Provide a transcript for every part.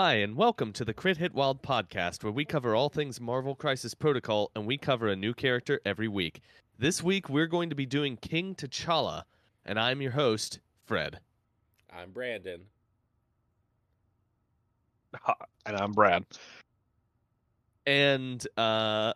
Hi, and welcome to the Crit Hit Wild podcast, where we cover all things Marvel Crisis Protocol and we cover a new character every week. This week, we're going to be doing King T'Challa, and I'm your host, Fred. I'm Brandon. and I'm Brad. And uh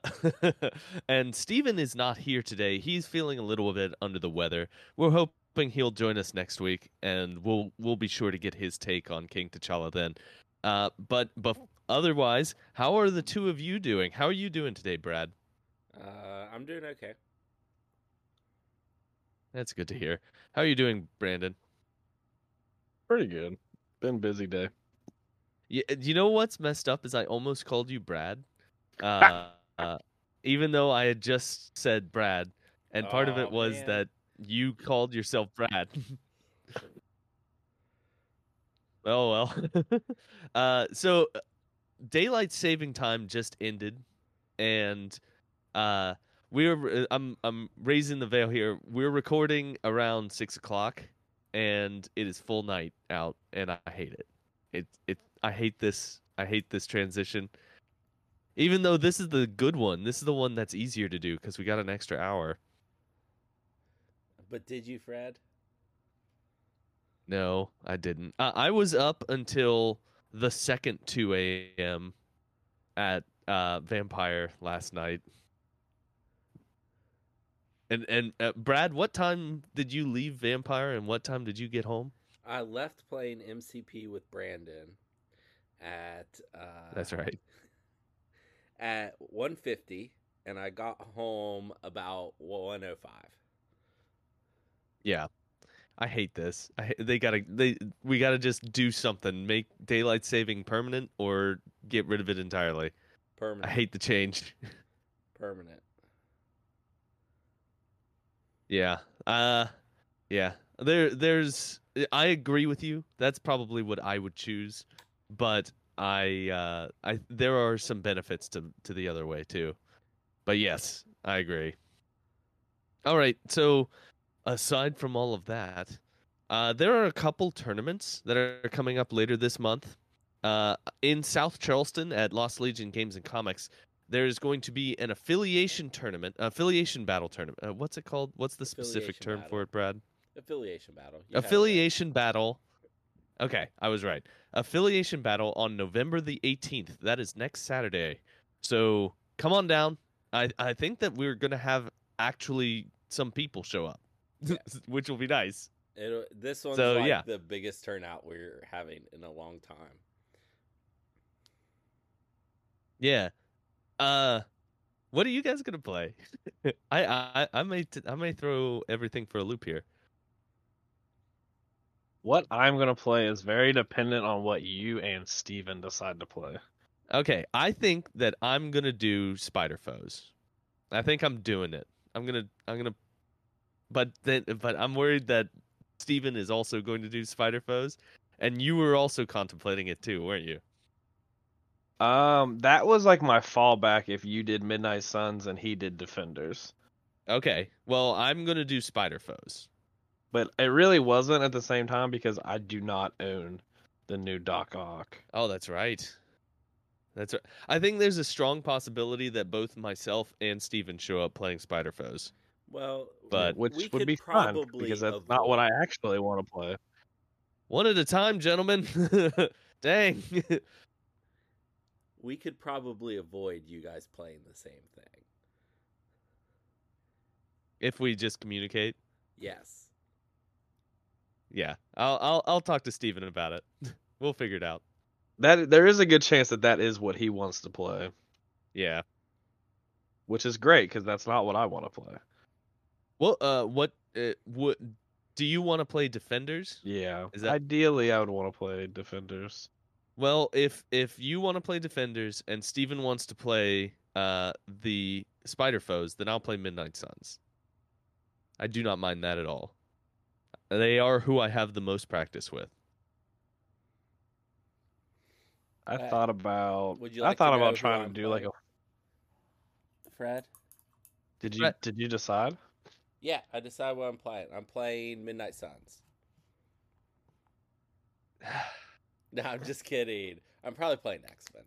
and Steven is not here today. He's feeling a little bit under the weather. We're hoping he'll join us next week and we'll we'll be sure to get his take on King T'Challa then. Uh but but otherwise, how are the two of you doing? How are you doing today, Brad? Uh, I'm doing okay. That's good to hear. How are you doing, Brandon? Pretty good. Been busy day. Yeah, you know what's messed up is I almost called you Brad, uh, uh, even though I had just said Brad, and part of it was man. that you called yourself Brad. oh well. uh, so uh, daylight saving time just ended, and uh, we're I'm I'm raising the veil here. We're recording around six o'clock, and it is full night out, and I hate it. It it I hate this. I hate this transition. Even though this is the good one, this is the one that's easier to do because we got an extra hour. But did you, Fred? No, I didn't. Uh, I was up until the second 2 a.m. at uh, Vampire last night. And and uh, Brad, what time did you leave Vampire, and what time did you get home? I left playing MCP with Brandon at uh, That's right. at 150, and I got home about 105. Yeah, I hate this. I they gotta they we gotta just do something. Make daylight saving permanent or get rid of it entirely. Permanent. I hate the change. permanent. Yeah. Uh yeah. There there's I agree with you. That's probably what I would choose, but I uh I there are some benefits to to the other way too. But yes, I agree. All right. So aside from all of that, uh there are a couple tournaments that are coming up later this month. Uh in South Charleston at Lost Legion Games and Comics, there's going to be an affiliation tournament, affiliation battle tournament. Uh, what's it called? What's the specific term battle. for it, Brad? Affiliation battle. You. Affiliation battle. Okay, I was right. Affiliation battle on November the 18th. That is next Saturday. So come on down. I I think that we're gonna have actually some people show up, Yeah. which will be nice. It'll, this one's So, like yeah. the biggest turnout we're having in a long time. Yeah. Uh, what are you guys gonna play? I I I may t- I may throw everything for a loop here. What I'm gonna play is very dependent on what you and Steven decide to play. Okay, I think that I'm gonna do Spider Foes. I think I'm doing it. I'm gonna I'm gonna but then but I'm worried that Steven is also going to do Spider Foes. And you were also contemplating it too, weren't you? Um, that was like my fallback if you did Midnight Suns and he did Defenders. Okay. Well, I'm gonna do Spider Foes. But it really wasn't at the same time because I do not own the new Doc Ock. Oh, that's right. That's right. I think there's a strong possibility that both myself and Steven show up playing Spider Foes. Well, But- which we would be fun because that's not what I actually want to play. One at a time, gentlemen. Dang. we could probably avoid you guys playing the same thing. if we just communicate. Yes. Yeah. I'll I'll I'll talk to Steven about it. we'll figure it out. That there is a good chance that that is what he wants to play, Yeah. which is great because that's not what I want to play. Well, uh what uh, what do you want to play defenders? Yeah, Is that- ideally I would want to play Defenders. Well, if if you want to play defenders and Steven wants to play uh the spider foes, then I'll play Midnight Suns. I do not mind that at all. They are who I have the most practice with. I Uh, thought about. would you I like to thought about trying to do like a. Fred? Did you Brett- did you decide? Yeah, I decide what I'm playing. I'm playing Midnight Suns. No, I'm just kidding. I'm probably playing X Men.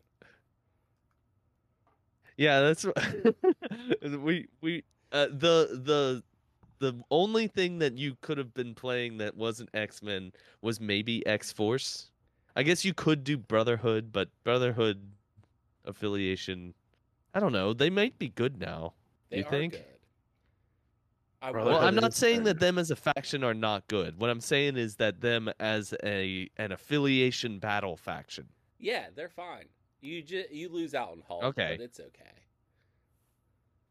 Yeah, that's what- we we uh, the the the only thing that you could have been playing that wasn't X Men was maybe X Force. I guess you could do Brotherhood, but Brotherhood affiliation, I don't know. They might be good now. They You think? good. I Well, Well, would- Brotherhood I'm not is saying that them as a faction are not good. What I'm saying is that them as a an affiliation battle faction. yeah, they're fine. You just you lose out on Hulk, Okay. but it's okay.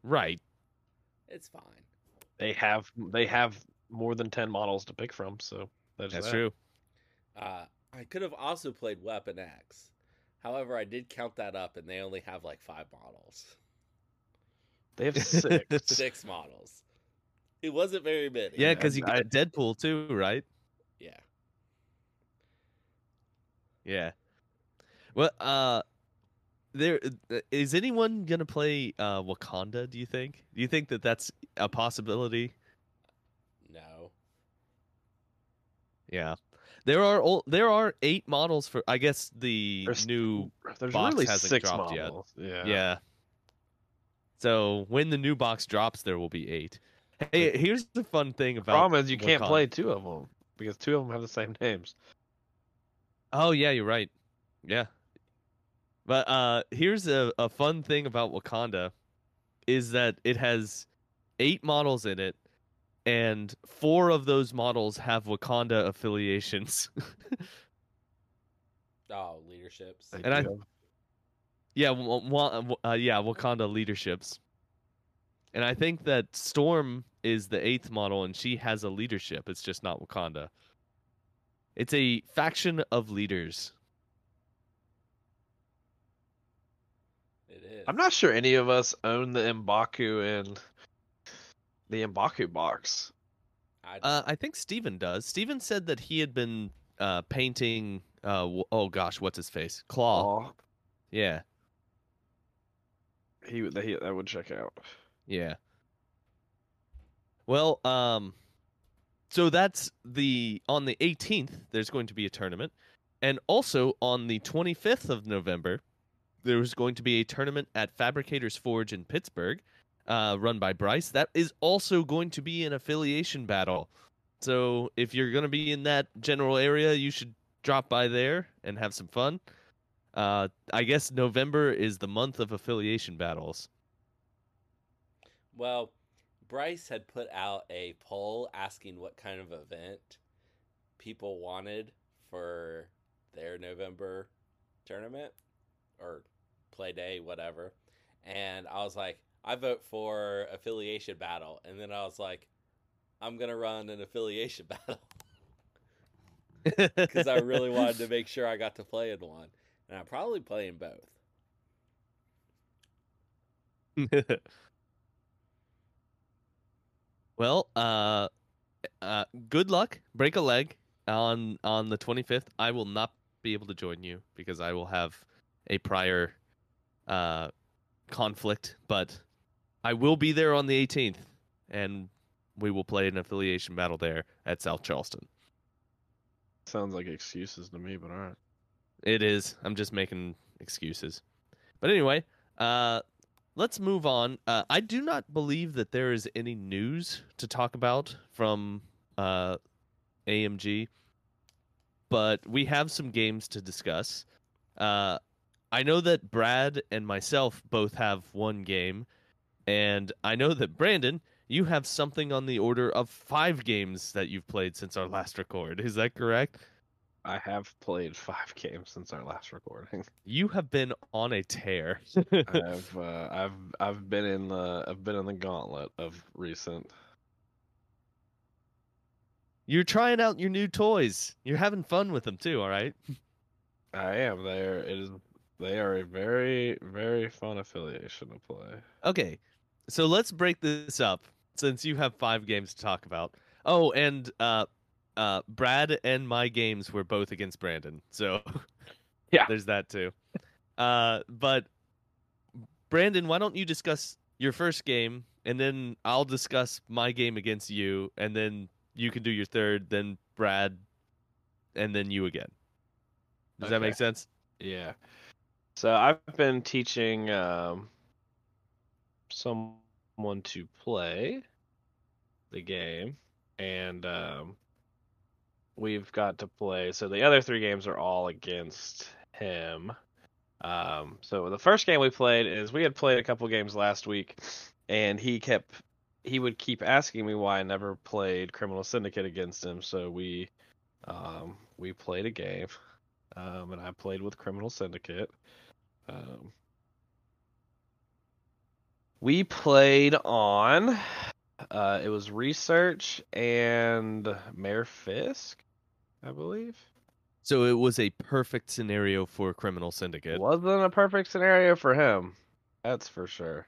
Right. It's fine. They have they have more than ten models to pick from, so there's That's that. true. Uh, I could have also played Weapon X. However, I did count that up, and they only have like five models, They have six. six models. It wasn't very many. Yeah, because you I- got Deadpool too, right? yeah. Yeah. Well, uh, there uh, anyone gonna play uh Wakanda? Do you think? Do you think that that's a possibility? No. Yeah. There are ol- there are eight models for. I guess the There's- new. There's box really hasn't six dropped yet. Yeah. Yeah. So when the new box drops, there will be eight. Hey, here's the fun thing about. problem is you can't Wakanda. play two of them because two of them have the same names. Oh yeah, you're right. Yeah. But uh here's a, a fun thing about Wakanda is that it has eight models in it and four of those models have Wakanda affiliations. Oh, leaderships. They And I- do have- yeah, wa- wa- uh, yeah, Wakanda leaderships. And I think that Storm is the eighth model and she has a leadership. It's just not Wakanda. It's a faction of leaders. It is. I'm not sure any of us own the Mbaku and the Mbaku box. I, Uh, I think Steven does. Steven said that he had been uh, painting. Uh, oh gosh, what's his face? Klaw. Oh, Yeah, he would he, that would check out. Yeah. Well, um, so that's the on the 18th. There's going to be a tournament, and also on the 25th of November, there was going to be a tournament at Fabricators Forge in Pittsburgh, uh, run by Bryce. That is also going to be an affiliation battle. So if you're going to be in that general area, you should drop by there and have some fun. Uh, I guess November is the month of affiliation battles. Well, Bryce had put out a poll asking what kind of event people wanted for their November tournament or play day, whatever. And I was like, I vote for affiliation battle. And then I was like, I'm gonna run an affiliation battle because I really wanted to make sure I got to play in one, and I'm probably playing both. well, uh, uh, good luck. Break a leg on on the 25th. I will not be able to join you because I will have a prior uh, conflict, but I will be there on the 18th, and we will play an affiliation battle there at South Charleston. Sounds like excuses to me, but all right. It is. I'm just making excuses. But anyway, uh, let's move on. Uh, I do not believe that there is any news to talk about from uh, AMG, but we have some games to discuss. Uh, I know that Brad and myself both have one game, and I know that Brandon, you have something on the order of five games that you've played since our last record. Is that correct? I have played five games since our last recording. You have been on a tear. I've uh, I've I've been in the I've been in the gauntlet of recent. You're trying out your new toys. You're having fun with them too, all right? I am there. It is they are a very very fun affiliation to play. Okay. So let's break this up since you have 5 games to talk about. Oh, and uh uh Brad and my games were both against Brandon. So Yeah. There's that too. Uh but Brandon, why don't you discuss your first game and then I'll discuss my game against you and then you can do your third, then Brad and then you again. Does that make sense? Yeah. So I've been teaching um, someone to play the game, and um, we've got to play. So the other three games are all against him. Um, so the first game we played is we had played a couple games last week, and he kept he would keep asking me why I never played Criminal Syndicate against him. So we um, we played a game, um, and I played with Criminal Syndicate. Um, we played on uh, it was research and Mayor Fisk, I believe. So it was a perfect scenario for criminal syndicate. Wasn't a perfect scenario for him. That's for sure.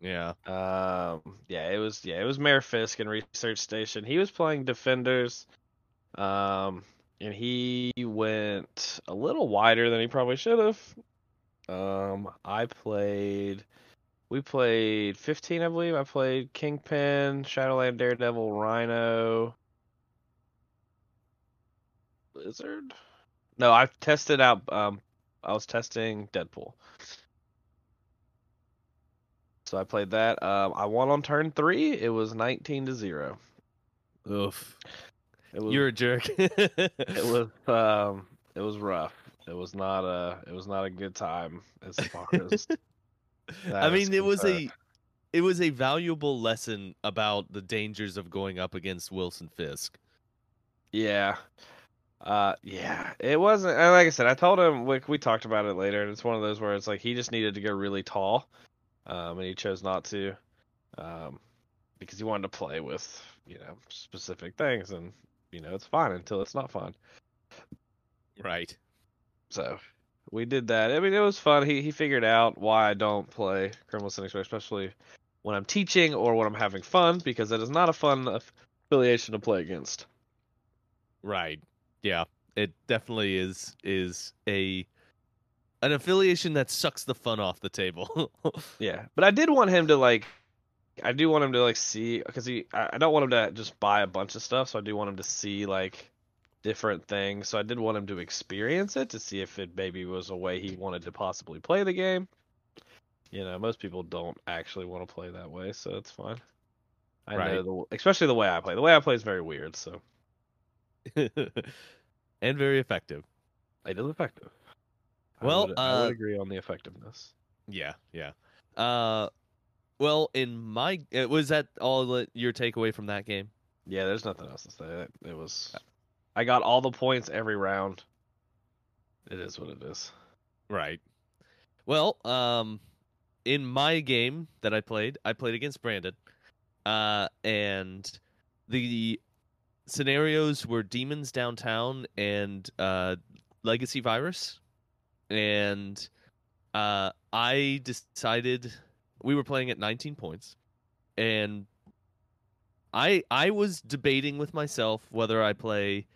Yeah. Um, yeah, it was. Yeah, it was Mayor Fisk and Research Station. He was playing Defenders, um, and he went a little wider than he probably should have. Um, I played. We played 15, I believe. I played Kingpin, Shadowland Daredevil, Rhino, Lizard. No, I've tested out. Um, I was testing Deadpool. So I played that. Um, I won on turn three. It was 19 to zero. Oof. It was. You're a jerk. It was. Um. It was rough. It was not a. It was not a good time as far as. I mean, it was a it was a valuable lesson about the dangers of going up against Wilson Fisk. Yeah. Uh, yeah, it wasn't. And like I said, I told him we, we talked about it later, and it's one of those where it's like he just needed to go really tall, um, and he chose not to, um, because he wanted to play with you know specific things, and you know it's fine until it's not fun. Right. So we did that. I mean, it was fun. He he figured out why I don't play Criminal Syndicate, especially when I'm teaching or when I'm having fun, because it is not a fun affiliation to play against. Right. Yeah. It definitely is is a an affiliation that sucks the fun off the table. Yeah, but I did want him to like, I do want him to like see because he, I don't want him to just buy a bunch of stuff, so I do want him to see like different things. So I did want him to experience it to see if it maybe was a way he wanted to possibly play the game. You know, most people don't actually want to play that way, so it's fine. I Right. know the, especially the way I play. The way I play is very weird, so and very effective. it is effective. I Well, would, I uh, would agree on the effectiveness. Yeah, yeah. Uh well, in my uh, was that all your takeaway from that game? Yeah, there's nothing else to say. It was, I got all the points every round. It is what it is. Right. Well, um, in my game that I played, I played against Brandon, uh, and the scenarios were demons downtown and uh, legacy virus, and uh, I decided we were playing at 19 points, and I I was debating with myself whether I play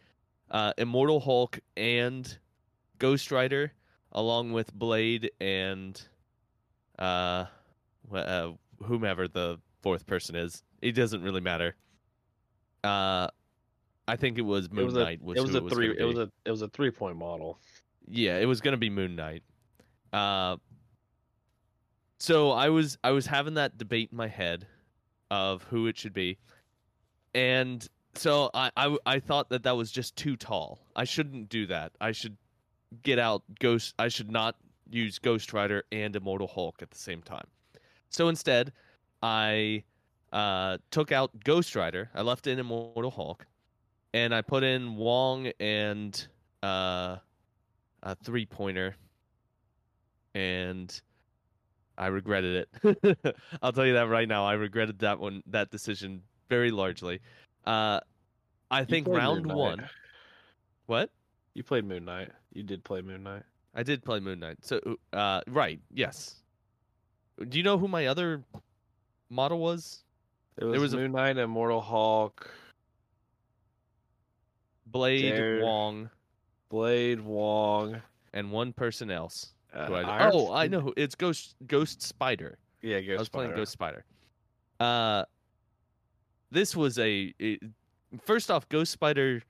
uh, Immortal Hulk and Ghost Rider along with Blade and uh, uh whomever the fourth person is. It doesn't really matter. Uh I think it was Moon it was a, Knight was it was a it was three. It was a it was a three point model. Yeah, it was gonna be Moon Knight. Uh, so I was I was having that debate in my head of who it should be, and so I I thought that that was just too tall. I shouldn't do that. I should get out Ghost. I should not use Ghost Rider and Immortal Hulk at the same time. So instead, I uh, took out Ghost Rider. I left in Immortal Hulk, and I put in Wong and uh, a three pointer, and I regretted it. I'll tell you that right now. I regretted that one, that decision very largely. Uh, I You think round one. What? You played Moon Knight. You did play Moon Knight. I did play Moon Knight. So, uh, right, yes. Do you know who my other model was? It was, was a- Moon Knight, Immortal Hulk, Blade, Dare- Wong, Blade, Wong. and one person else. Uh, I, oh, I know. It's Ghost Ghost Spider. Yeah, Ghost I was playing Ghost Spider. Uh, this was a it, first off, Ghost Spider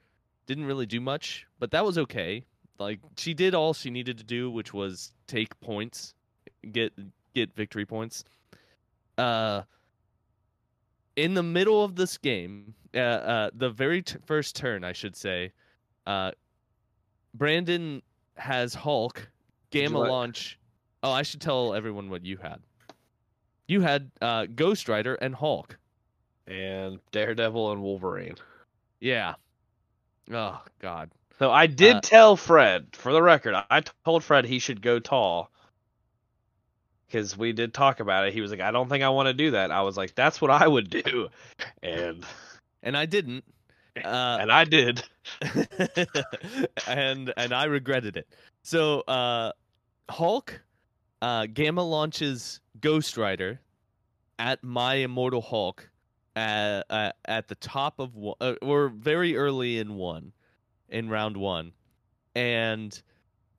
didn't really do much, but that was okay. like she did all she needed to do, which was take points, get get victory points. Uh, in the middle of this game, uh, uh the very t- first turn, I should say, uh, Brandon has Hulk, Gamma let- Launch. Oh, I should tell everyone what you had. You had uh, Ghost Rider and Hulk. and Daredevil and Wolverine. Yeah. Oh God. So I did Uh, tell Fred, for the record, I- I told Fred he should go tall. Because we did talk about it. He was like, I don't think I want to do that. I was like, that's what I would do. And And I didn't. Uh, and I did. and and I regretted it. So uh Hulk uh Gamma launches Ghost Rider at my Immortal Hulk uh, uh, at the top of one, uh, or very early in one in round 1. And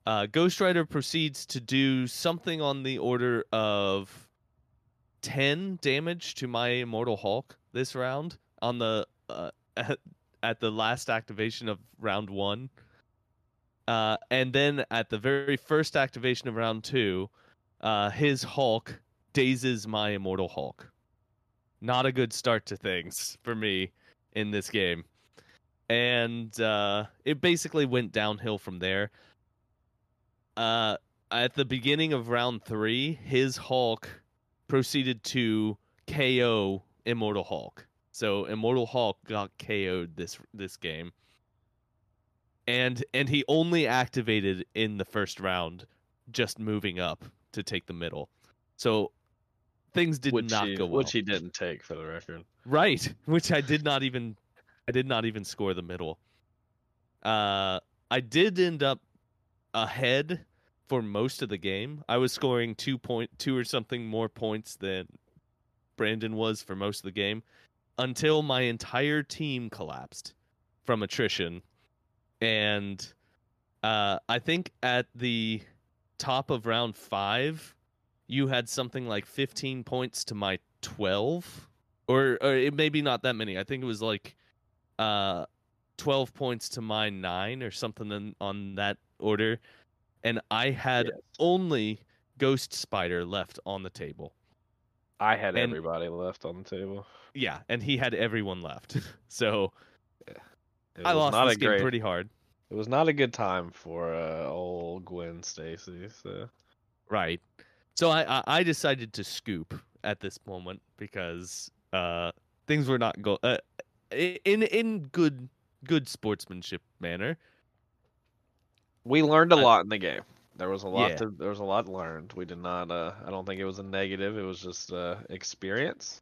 uh Ghost Rider proceeds to do something on the order of 10 damage to my Immortal Hulk this round on the uh, at, at the last activation of round one. Uh, and then at the very first activation of round two, uh, his Hulk dazes my Immortal Hulk. Not a good start to things for me in this game. And uh, it basically went downhill from there. Uh, at the beginning of round three, his Hulk proceeded to KO Immortal Hulk. So Immortal Hulk got KO'd this this game. And and he only activated in the first round, just moving up to take the middle. So things did which not he, go well. Which he didn't take, for the record. Right, which I did not even I did not even score the middle. Uh I did end up ahead for most of the game. I was scoring 2 point 2 or something more points than Brandon was for most of the game until my entire team collapsed from attrition. And uh I think at the top of round 5 you had something like 15 points to my 12 or or it maybe not that many. I think it was like uh 12 points to my 9 or something in, on that order and I had Yes. only Ghost Spider left on the table. I had and- everybody left on the table. Yeah, and he had everyone left. so It I was lost not this a game great. pretty hard. It was not a good time for uh, old Gwen Stacy. So Right. So I, I I decided to scoop at this moment because uh things were not go uh, in in good good sportsmanship manner. we learned a lot in the game. There was a lot Yeah. to there was a lot learned. We did not. Uh, I don't think it was a negative. It was just uh, experience.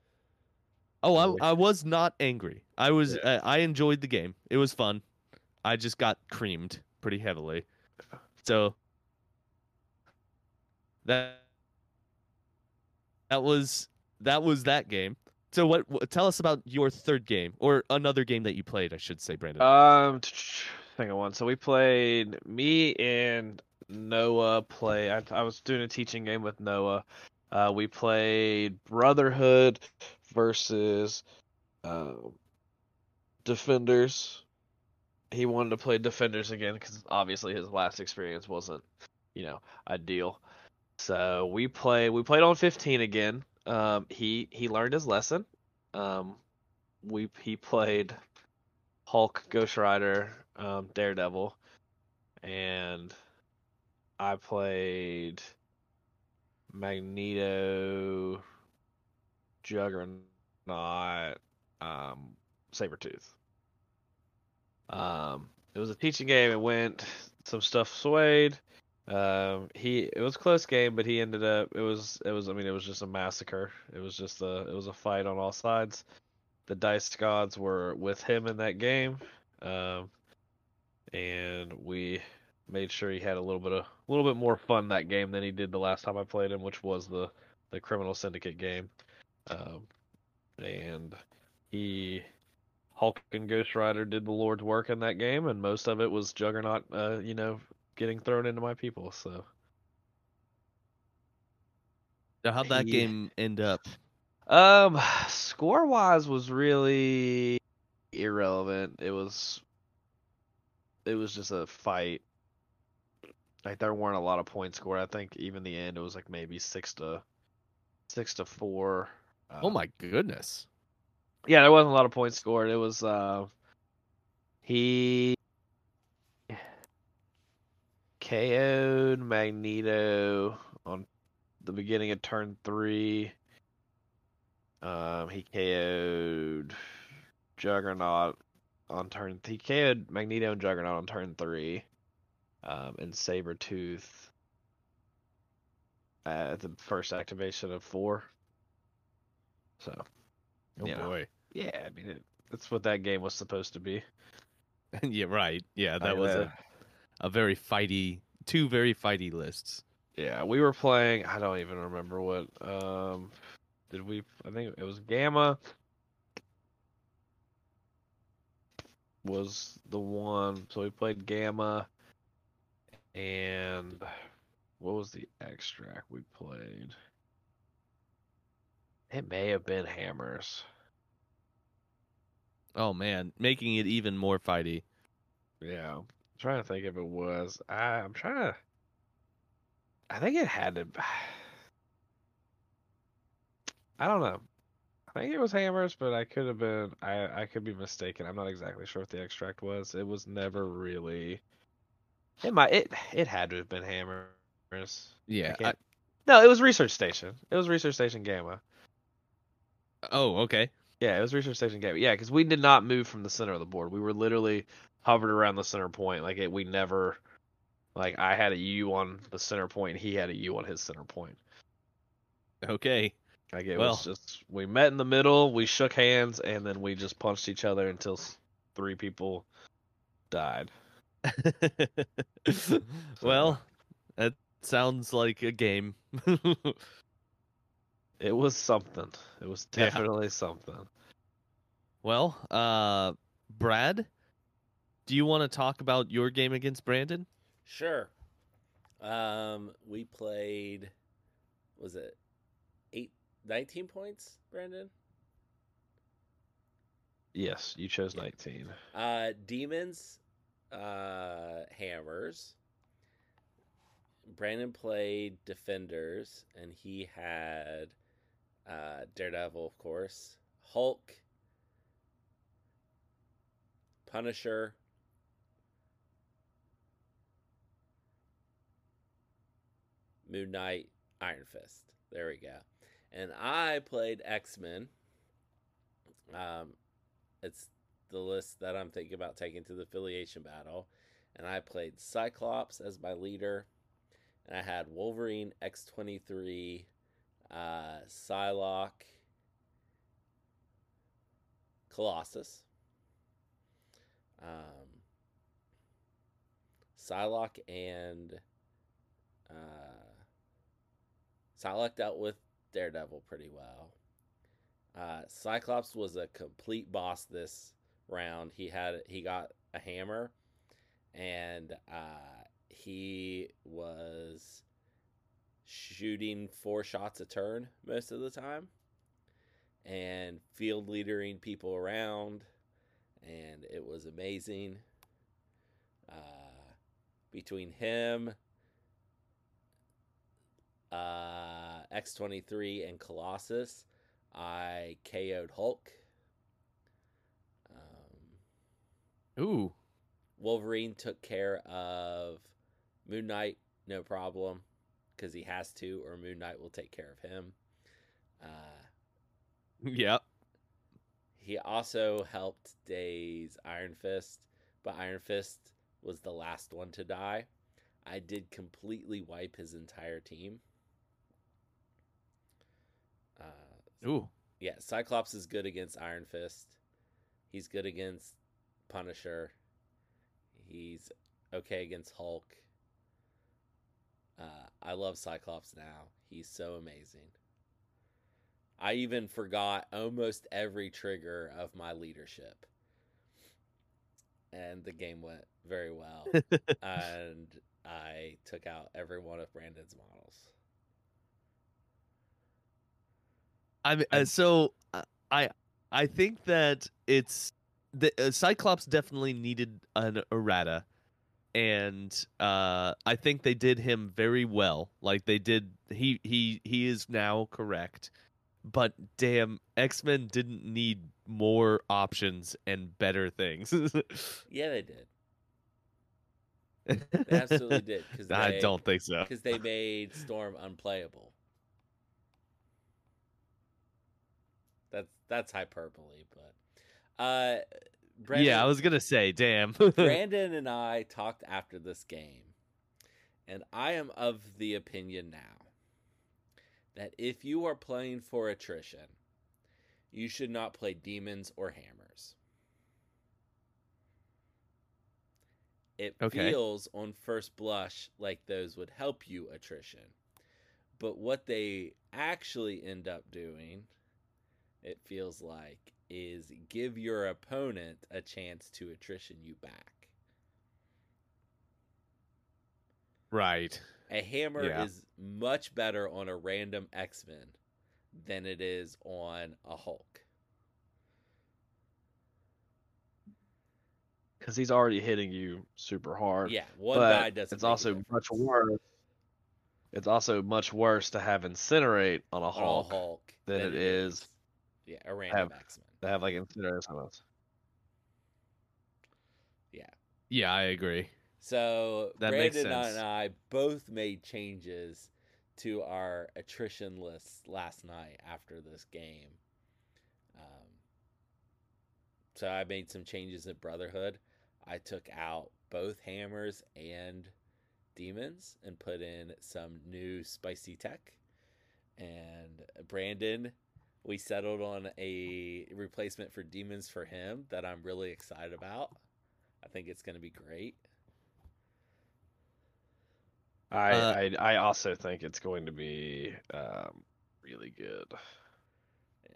Oh, I I was not angry. I was Yeah. uh, I enjoyed the game. It was fun. I just got creamed pretty heavily. So that that was that was that game. So what, what tell us about your third game or another game that you played, I should say, Brandon. Um, thing on one. So we played me and Noah play. I, I was doing a teaching game with Noah. Uh, we played Brotherhood versus um, Defenders. He wanted to play Defenders again because obviously his last experience wasn't, you know, ideal. So we play. We played on 15 again. Um, he he learned his lesson. Um, we he played Hulk, Ghost Rider, um, Daredevil, and I played Magneto, Juggernaut, um, Sabretooth. Um, it was a teaching game. It went some stuff swayed. Um, he it was a close game, but he ended up it was it was I mean it was just a massacre. It was just a it was a fight on all sides. The dice gods were with him in that game, um, and we made sure he had a little bit of a little bit more fun that game than he did the last time I played him, which was the the Criminal Syndicate game. Um, and he Hulk and Ghost Rider did the Lord's work in that game, and most of it was Juggernaut, uh, you know, getting thrown into my people. So So how'd that game end up? Um, score wise was really irrelevant. It was, it was just a fight. Like there weren't a lot of points scored. I think even the end it was like maybe six to six to four. Oh Uh, my goodness. Yeah, there wasn't a lot of points scored. It was uh he KO'd Magneto on the beginning of turn three. Um, he KO'd Juggernaut on turn. He KO'd Magneto and Juggernaut on turn three. Um, and Sabretooth at the first activation of four. So Oh Yeah. boy. yeah, I mean it, that's what that game was supposed to be. yeah, right. Yeah, that I, was uh, a, a very fighty, two very fighty lists. Yeah, we were playing. I don't even remember what. Um, did we? I think it was Gamma. Was the one. So we played Gamma. And what was the extract we played? It may have been Hammers. Oh man, making it even more fighty. Yeah, I'm trying to think if it was. I, I'm trying to. I think it had to. I don't know. I think it was hammers, but I could have been. I I could be mistaken. I'm not exactly sure what the extract was. It was never really. It might. It it had to have been hammers. Yeah. I- can't- No, it was research station. It was research station gamma. oh, okay. Yeah, it was research station gamma. Yeah, because we did not move from the center of the board. We were literally hovered around the center point. Like it, we never. Like I had a U on the center point. He had a U on his center point. Okay. Like it Well. was just we met in the middle, we shook hands, and then we just punched each other until three people died. well, that sounds like a game. It was something. It was Yeah. definitely something. well, uh, Brad, do you want to talk about your game against Brandon? Sure. Um, we played. Was it eight, 19 points, Brandon? Yes, you chose 19. Uh, demons, uh, hammers. Brandon played defenders, and he had uh, Daredevil, of course, Hulk, Punisher, Moon Knight, Iron Fist. There we go. And I played X Men. Um, it's the list that I'm thinking about taking to the affiliation battle. And I played Cyclops as my leader. And I had Wolverine, X23, uh, Psylocke, Colossus. Um, Psylocke and uh, Psylocke dealt with Daredevil pretty well. Uh, Cyclops was a complete boss this round. He had he got a hammer, and uh, he was shooting four shots a turn most of the time, and field leadering people around, and it was amazing. Uh, between him, uh, X23, and Colossus, I KO'd Hulk. Um, Ooh. Wolverine took care of Moon Knight, no problem, because he has to, or Moon Knight will take care of him. Uh, Yep. he also helped Daze Iron Fist, but Iron Fist was the last one to die. I did completely wipe his entire team. Uh, Ooh. yeah, Cyclops is good against Iron Fist. He's good against Punisher. He's okay against Hulk. Uh, I love Cyclops now. He's so amazing. I even forgot almost every trigger of my leadership. And the game went very well. and I took out every one of Brandon's models. I mean, uh, so uh, I I think that it's the uh, Cyclops definitely needed an errata, and uh, I think they did him very well. Like they did, he he he is now correct. But damn, X Men didn't need more options and better things. Yeah, they did. They absolutely did. Because I don't think so. Because they made Storm unplayable. That's that's hyperbole, but uh, Brandon, Yeah, I was gonna say, damn. Brandon and I talked after this game, and I am of the opinion now that if you are playing for attrition, you should not play demons or hammers. It Okay. feels on first blush like those would help you attrition. But what they actually end up doing, it feels like, is give your opponent a chance to attrition you back. right. A hammer Yeah. is much better on a random X Men than it is on a Hulk. because he's already hitting you super hard. Yeah, one but guy doesn't. It's also difference. much worse. It's also much worse to have incinerate on a on a Hulk Hulk than it is Yeah, a random X Men. to have like incinerate on us. Yeah, Yeah, I agree. So That Brandon and I both made changes to our attrition list last night after this game. Um, so I made some changes in Brotherhood. I took out both hammers and demons and put in some new spicy tech. And Brandon, we settled on a replacement for demons for him that I'm really excited about. I think it's going to be great. I, Uh, I I also think it's going to be um, really good.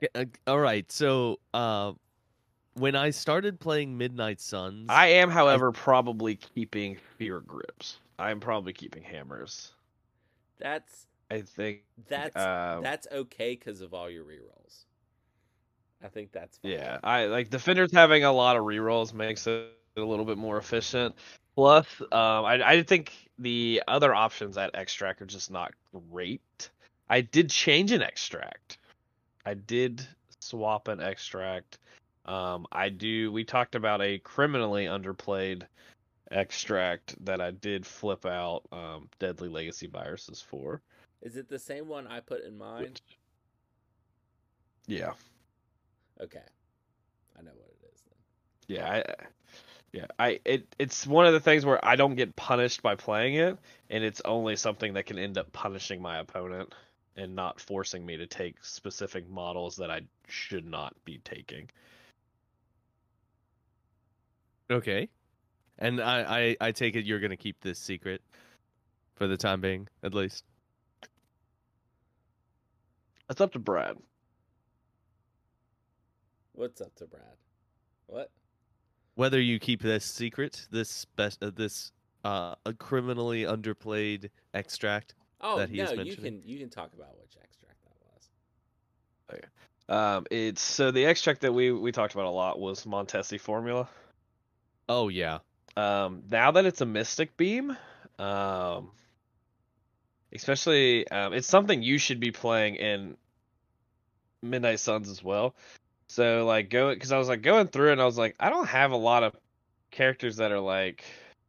Yeah, uh, all right. So, uh, when I started playing Midnight Suns, I am, however, probably keeping fear grips. I'm probably keeping hammers. That's I think. that's um, that's okay because of all your rerolls. I think that's fine. Yeah, I like defenders having a lot of rerolls makes it a little bit more efficient. Plus, um, I I think the other options at extract are just not great. I did change an extract. I did swap an extract. Um, I do. We talked about a criminally underplayed extract that I did flip out um, deadly legacy viruses for. Is it the same one I put in mine? yeah. Okay, I know what it is then. Yeah, I, yeah, I it it's one of the things where I don't get punished by playing it, and it's only something that can end up punishing my opponent and not forcing me to take specific models that I should not be taking. okay, and I, I I take it you're gonna keep this secret for the time being, at least. It's up to Brad. What's up to Brad? What? Whether you keep this secret, this spe- uh, this uh, a criminally underplayed extract. Oh That he no, is you can you can talk about which extract that was. Okay. Um, it's so the extract that we we talked about a lot was Montesi formula. Oh yeah, Um, now that it's a Mystic Beam, um, especially um, it's something you should be playing in Midnight Suns as well. So like go because I was like going through and I was like I don't have a lot of characters that are like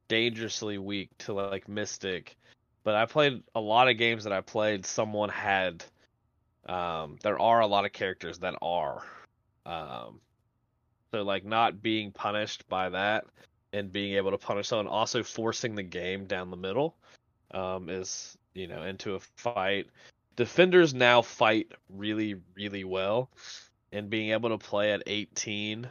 dangerously weak to like Mystic, but I played a lot of games that I played. Someone had um, there are a lot of characters that are um, so like not being punished by that and being able to punish someone, also forcing the game down the middle, um, is you know into a fight. Defenders now fight really, really well, and being able to play at 18,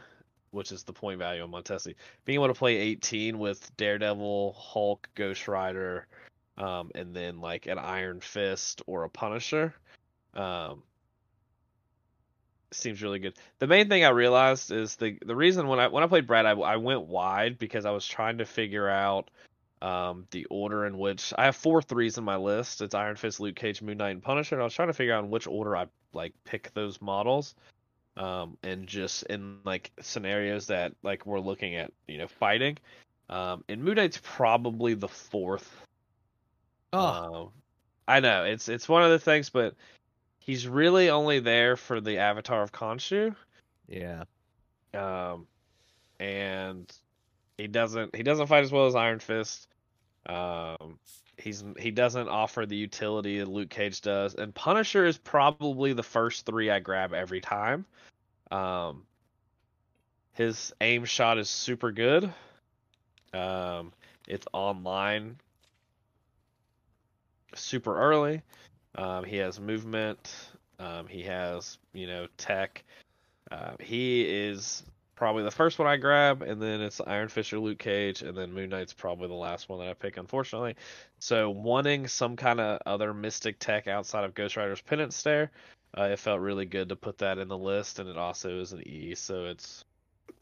which is the point value of Montesi, being able to play 18 with Daredevil, Hulk, Ghost Rider, um, and then like an Iron Fist or a Punisher, um, seems really good. The main thing I realized is the the reason when I when I played Brad, I, I went wide because I was trying to figure out um, the order in which I have four threes in my list. It's Iron Fist, Luke Cage, Moon Knight, and Punisher. And I was trying to figure out in which order I like pick those models, um, and just in like scenarios that like we're looking at, you know, fighting. Um, and Moon Knight's probably the fourth. Oh, Um, I know it's it's one of the things, but he's really only there for the Avatar of Khonshu. yeah. Um, and he doesn't he doesn't fight as well as Iron Fist. Um, he's he doesn't offer the utility that Luke Cage does, and Punisher is probably the first three I grab every time. Um, his aim shot is super good. Um, it's online super early. Um, he has movement. Um, he has you know tech. Uh, he is probably the first one I grab, and then it's Iron Fist or Luke Cage, and then Moon Knight's probably the last one that I pick, unfortunately. So wanting some kind of other mystic tech outside of Ghost Rider's Penance Stare, uh, it felt really good to put that in the list, and it also is an E, so it's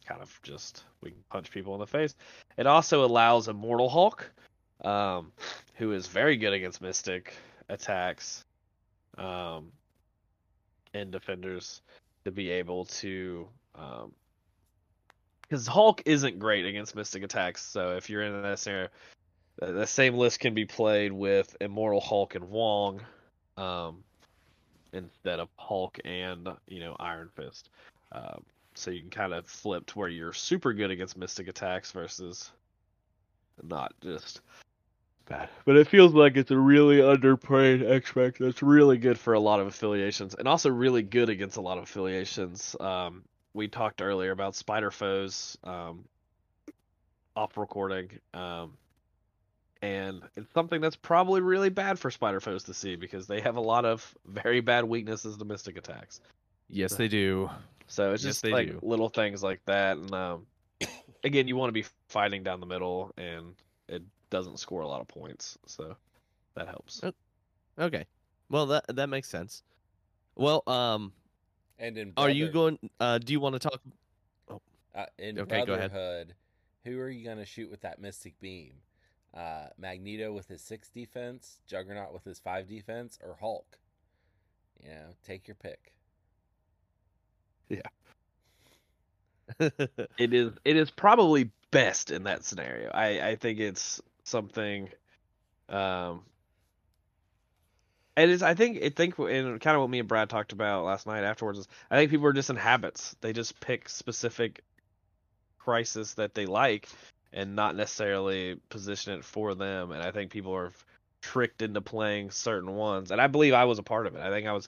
kind of just we can punch people in the face. It also allows Immortal Hulk, um, who is very good against mystic attacks, um, and defenders to be able to um, because Hulk isn't great against mystic attacks. So if you're in that scenario, the, same list can be played with Immortal Hulk and Wong, um, instead of Hulk and you know Iron Fist. Um, so you can kind of flip to where you're super good against mystic attacks versus not just bad. But it feels like it's a really underplayed X-Pac that's really good for a lot of affiliations and also really good against a lot of affiliations. Um, we talked earlier about Spider Foes um, off recording. Um, and it's something that's probably really bad for Spider Foes to see because they have a lot of very bad weaknesses to mystic attacks. Yes, they do. So it's Yes, just like do. little things like that. And um, again, you want to be fighting down the middle, and it doesn't score a lot of points, so that helps. Oh. Okay. Well, that that makes sense. Well, um, And in are you going? Uh, do you want to talk? uh, in Okay, go ahead. Brotherhood? Who are you gonna shoot with that Mystic Beam? Uh, Magneto with his six defense, Juggernaut with his five defense, or Hulk? You know, take your pick. Yeah. it is it is probably best in that scenario. I I think it's something, um, and it's I think I think and kind of what me and Brad talked about last night afterwards is I think people are just in habits. They just pick specific crisis that they like and not necessarily position it for them. And I think people are tricked into playing certain ones. And I believe I was a part of it. I think I was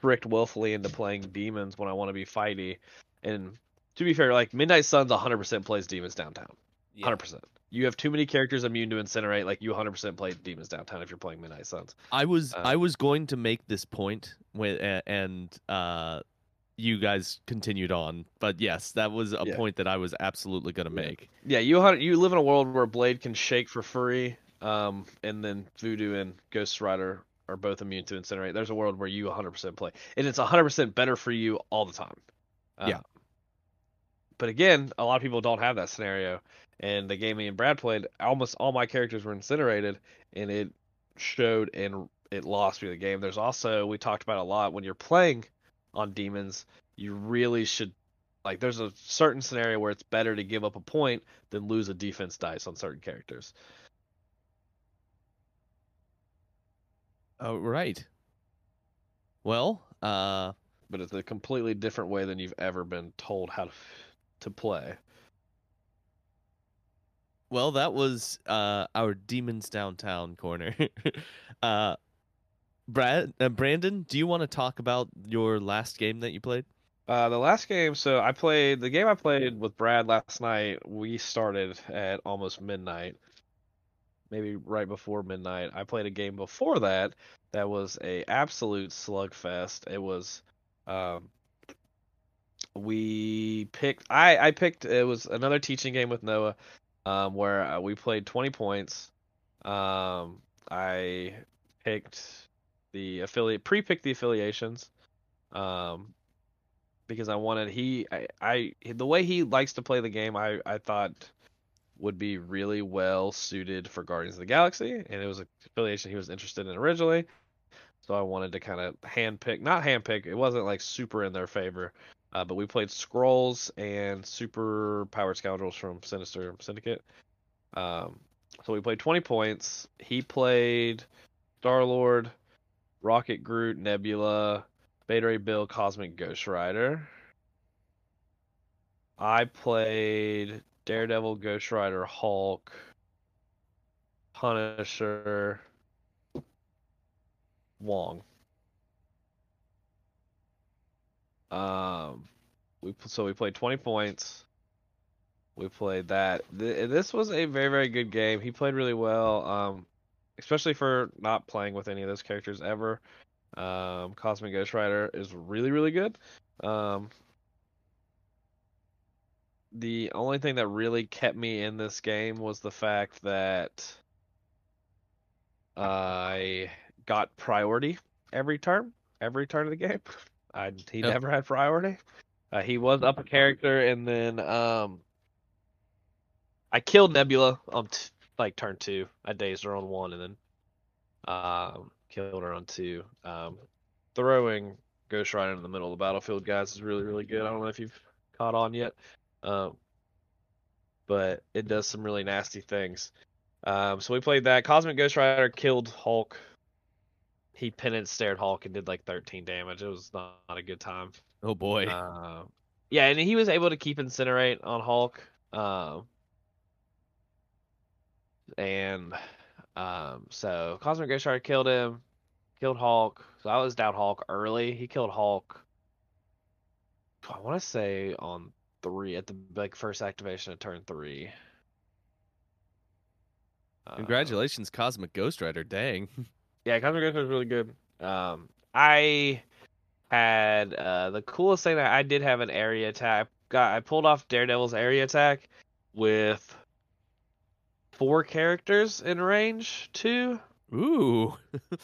tricked willfully into playing demons when I want to be fighty. And to be fair, like Midnight Suns 100% plays demons downtown. Yeah. 100%. You have too many characters immune to incinerate. Like you 100% play demons downtown if you're playing Midnight Suns. I was Uh, I was going to make this point a- and uh, you guys continued on, but yes, that was a Yeah. point that I was absolutely going to make. Yeah, you you live in a world where Blade can shake for free, um, and then Voodoo and Ghost Rider are both immune to incinerate. There's a world where you 100% play, and it's 100% better for you all the time. Uh, Yeah. But again, a lot of people don't have that scenario, and the game me and Brad played, almost all my characters were incinerated, and it showed and it lost me the game. There's also we talked about a lot when you're playing on demons, you really should like there's a certain scenario where it's better to give up a point than lose a defense dice on certain characters. Oh, right. Well, uh, But it's a completely different way than you've ever been told how to to play. well, that was uh our demons downtown corner. uh, Brad, uh, Brandon, do you want to talk about your last game that you played? Uh, the last game, so I played the game I played with Brad last night. We started at almost midnight, maybe right before midnight. I played a game before that that was a absolute slugfest. It was, um, we picked. I I picked. It was another teaching game with Noah, um, where uh, we played 20 points. Um, I picked the affiliate, pre-picked the affiliations. Um, because I wanted he I, I the way he likes to play the game I I thought would be really well suited for Guardians of the Galaxy and it was a affiliation he was interested in originally so I wanted to kind of handpick not handpick it wasn't like super in their favor uh, but we played Scrolls and super powered scoundrels from Sinister Syndicate Um, so we played 20 points. He played Star Lord, Rocket Groot, Nebula, Beta Ray Bill, Cosmic Ghost Rider. I played Daredevil, Ghost Rider, Hulk, Punisher, Wong. Um, we so we played 20 points. We played that. Th- This was a very very good game. He played really well. Um, especially for not playing with any of those characters ever. Um, Cosmic Ghost Rider is really really good. Um, the only thing that really kept me in this game was the fact that I got priority every turn, every turn of the game. I he Yep. never had priority. Uh, he was up a character, and then um, I killed Nebula on t- like turn two. I dazed her on one, and then um, killed her on two. Um, throwing Ghost Rider in the middle of the battlefield, guys, is really really good. I don't know if you've caught on yet, um, but it does some really nasty things. Um, so we played that. Cosmic Ghost Rider killed Hulk. He penance stared Hulk and did like 13 damage. It was not, not a good time. Oh boy. Uh, yeah, and he was able to keep incinerate on Hulk. Um, and um, so Cosmic Ghost Rider killed him, killed Hulk. So I was down Hulk early. He killed Hulk. I want to say on three at the like first activation of turn three. Uh, Congratulations, Cosmic Ghost Rider. Dang. yeah, Cosmic Ghost was really good. Um, I had uh, the coolest thing that I did have an area attack. Got I pulled off Daredevil's area attack with four characters in range too. Ooh.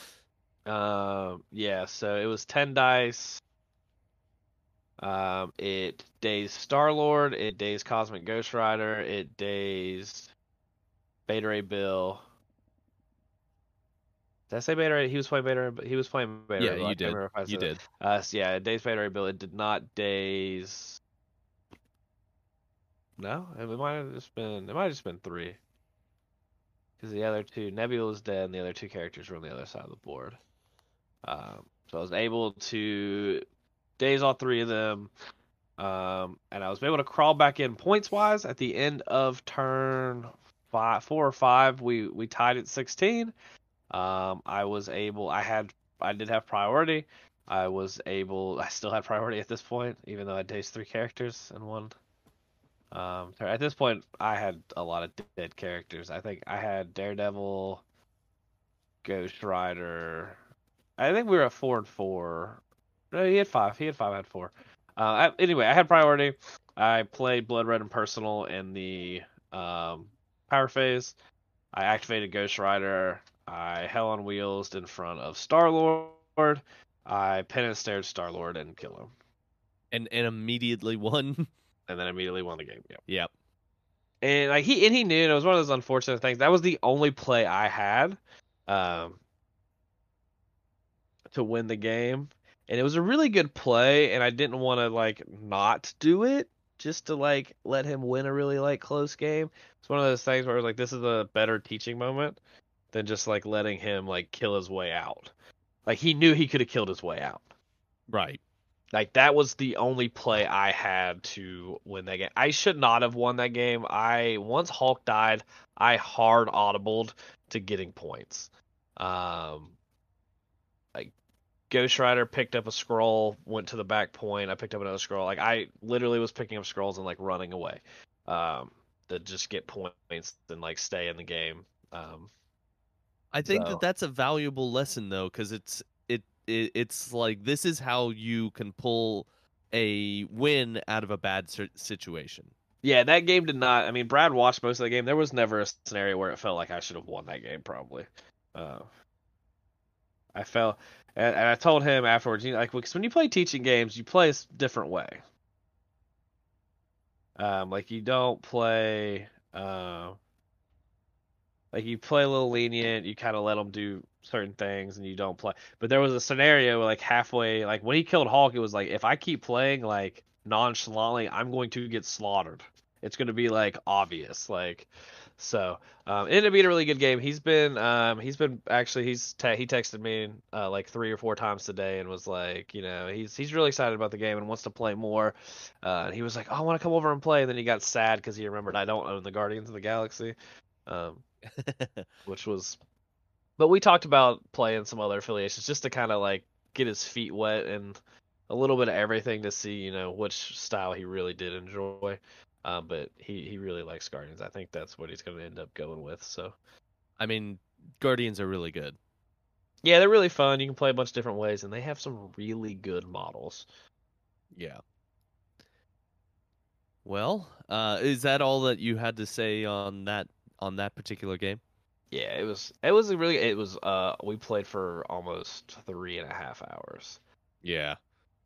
Um, yeah, so it was ten dice. Um, it dazed Star Lord, it dazed Cosmic Ghost Rider, it dazed Beta Ray Bill. Did I say Beta Ray? He was playing Beta Ray. He was playing Beta Yeah, Ray. You did. remember if I You did. Uh, so yeah, Daze Beta Ray Bill. It did not Daze. No, it might have just been. It might have just been three. Because the other two, Nebula was dead, and the other two characters were on the other side of the board. Um, so I was able to daze all three of them, um, and I was able to crawl back in points wise at the end of turn five, four or five. We we tied at sixteen. Um, I was able. I had. I did have priority. I was able. I still had priority at this point, even though I dazed three characters in one. Um, at this point, I had a lot of dead characters. I think I had Daredevil, Ghost Rider. I think we were at four and four. No, he had five. He had five. I had four. Uh, I, anyway, I had priority. I played Blood Red and Personal in the um, power phase. I activated Ghost Rider. I Hell on Wheels in front of Star Lord. I penance stared Star Lord and kill him, And and immediately won. and then immediately won the game. Yep. yep. And like he and he knew and it was one of those unfortunate things. That was the only play I had um, to win the game, and it was a really good play. And I didn't want to like not do it just to like let him win a really like close game. It's one of those things where like this is a better teaching moment than just like letting him like kill his way out. Like he knew he could have killed his way out. Right. Like that was the only play I had to win that game. I should not have won that game. I once Hulk died, I hard audibled to getting points. Um like Ghost Rider picked up a scroll, went to the back point, I picked up another scroll. Like I literally was picking up scrolls and like running away. Um to just get points and like stay in the game. Um I think So- that that's a valuable lesson though, because it's it, it it's like this is how you can pull a win out of a bad situation. Yeah, that game did not. I mean, Brad watched most of the game. There was never a scenario where it felt like I should have won that game. Probably. Uh, I felt, and, and I told him afterwards. You know, like because when you play teaching games, you play a different way. Um, like you don't play. Uh, like you play a little lenient. You kind of let them do certain things, and you don't play. But there was a scenario where, like halfway, like when he killed Hulk, it was like if I keep playing like nonchalantly, I'm going to get slaughtered. It's going to be like obvious. Like So um, it ended up being a really good game. He's been um, he's been actually he's te- he texted me uh, like three or four times today and was like, you know, he's he's really excited about the game and wants to play more. Uh, and he was like, oh, I want to come over and play. And then he got sad because he remembered I don't own the Guardians of the Galaxy, um, which was. But we talked about playing some other affiliations just to kind of like get his feet wet and a little bit of everything to see, you know, which style he really did enjoy. Um, but he, he really likes Guardians. I think that's what he's going to end up going with. So, I mean, Guardians are really good. yeah, they're really fun. You can play a bunch of different ways, and they have some really good models. Yeah. Well, uh, is that all that you had to say on that on that particular game? Yeah, it was it was a really it was uh we played for almost three and a half hours. Yeah.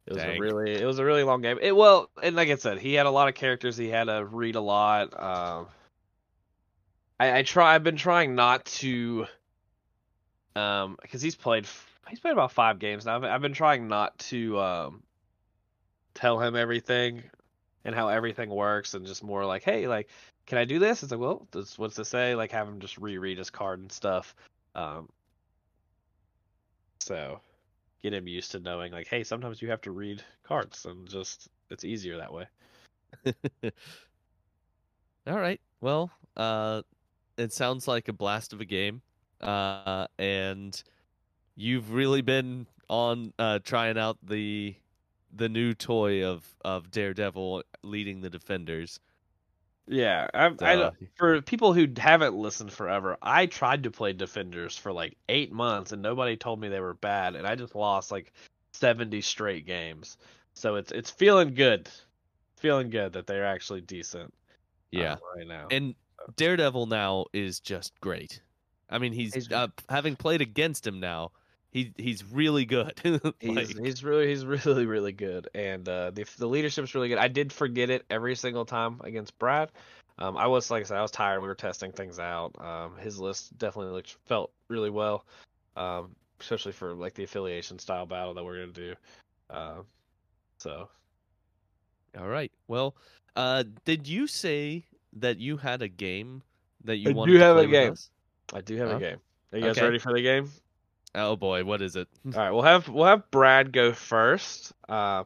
It was Dang. a really it was a really long game. It well, and like I said, he had a lot of characters. He had to read a lot. Um, I I try. I've been trying not to, um, because he's played he's played about five games now. I've, I've been trying not to um tell him everything and how everything works, and just more like, hey, like, can I do this? It's like, well, this, what's to say? Like, have him just reread his card and stuff. Um, so get him used to knowing like hey sometimes you have to read cards and just it's easier that way All right. Well, uh, it sounds like a blast of a game. Uh, and you've really been on uh trying out the the new toy of of Daredevil leading the defenders. yeah I, I for people who haven't listened forever i tried to play defenders for like eight months and nobody told me they were bad and i just lost like 70 straight games so it's it's feeling good feeling good that they're actually decent uh, Yeah. right now And Daredevil now is just great. I mean, he's, He's- uh, having played against him now. He he's really good. He's, Like, he's really he's really really good, and uh, the the leadership's really good. I did forget it every single time against Brad. Um, I was like I said, I was tired. We were testing things out. Um, his list definitely looked felt really well, um, especially for like the affiliation style battle that we're gonna do. Uh, so all right. Well, uh, did you say that you had a game that you I wanted do have a game. us? I do have Huh? a game. Are you guys Okay. ready for the game? Oh boy, what is it? All right, we'll have we'll have Brad go first. Uh,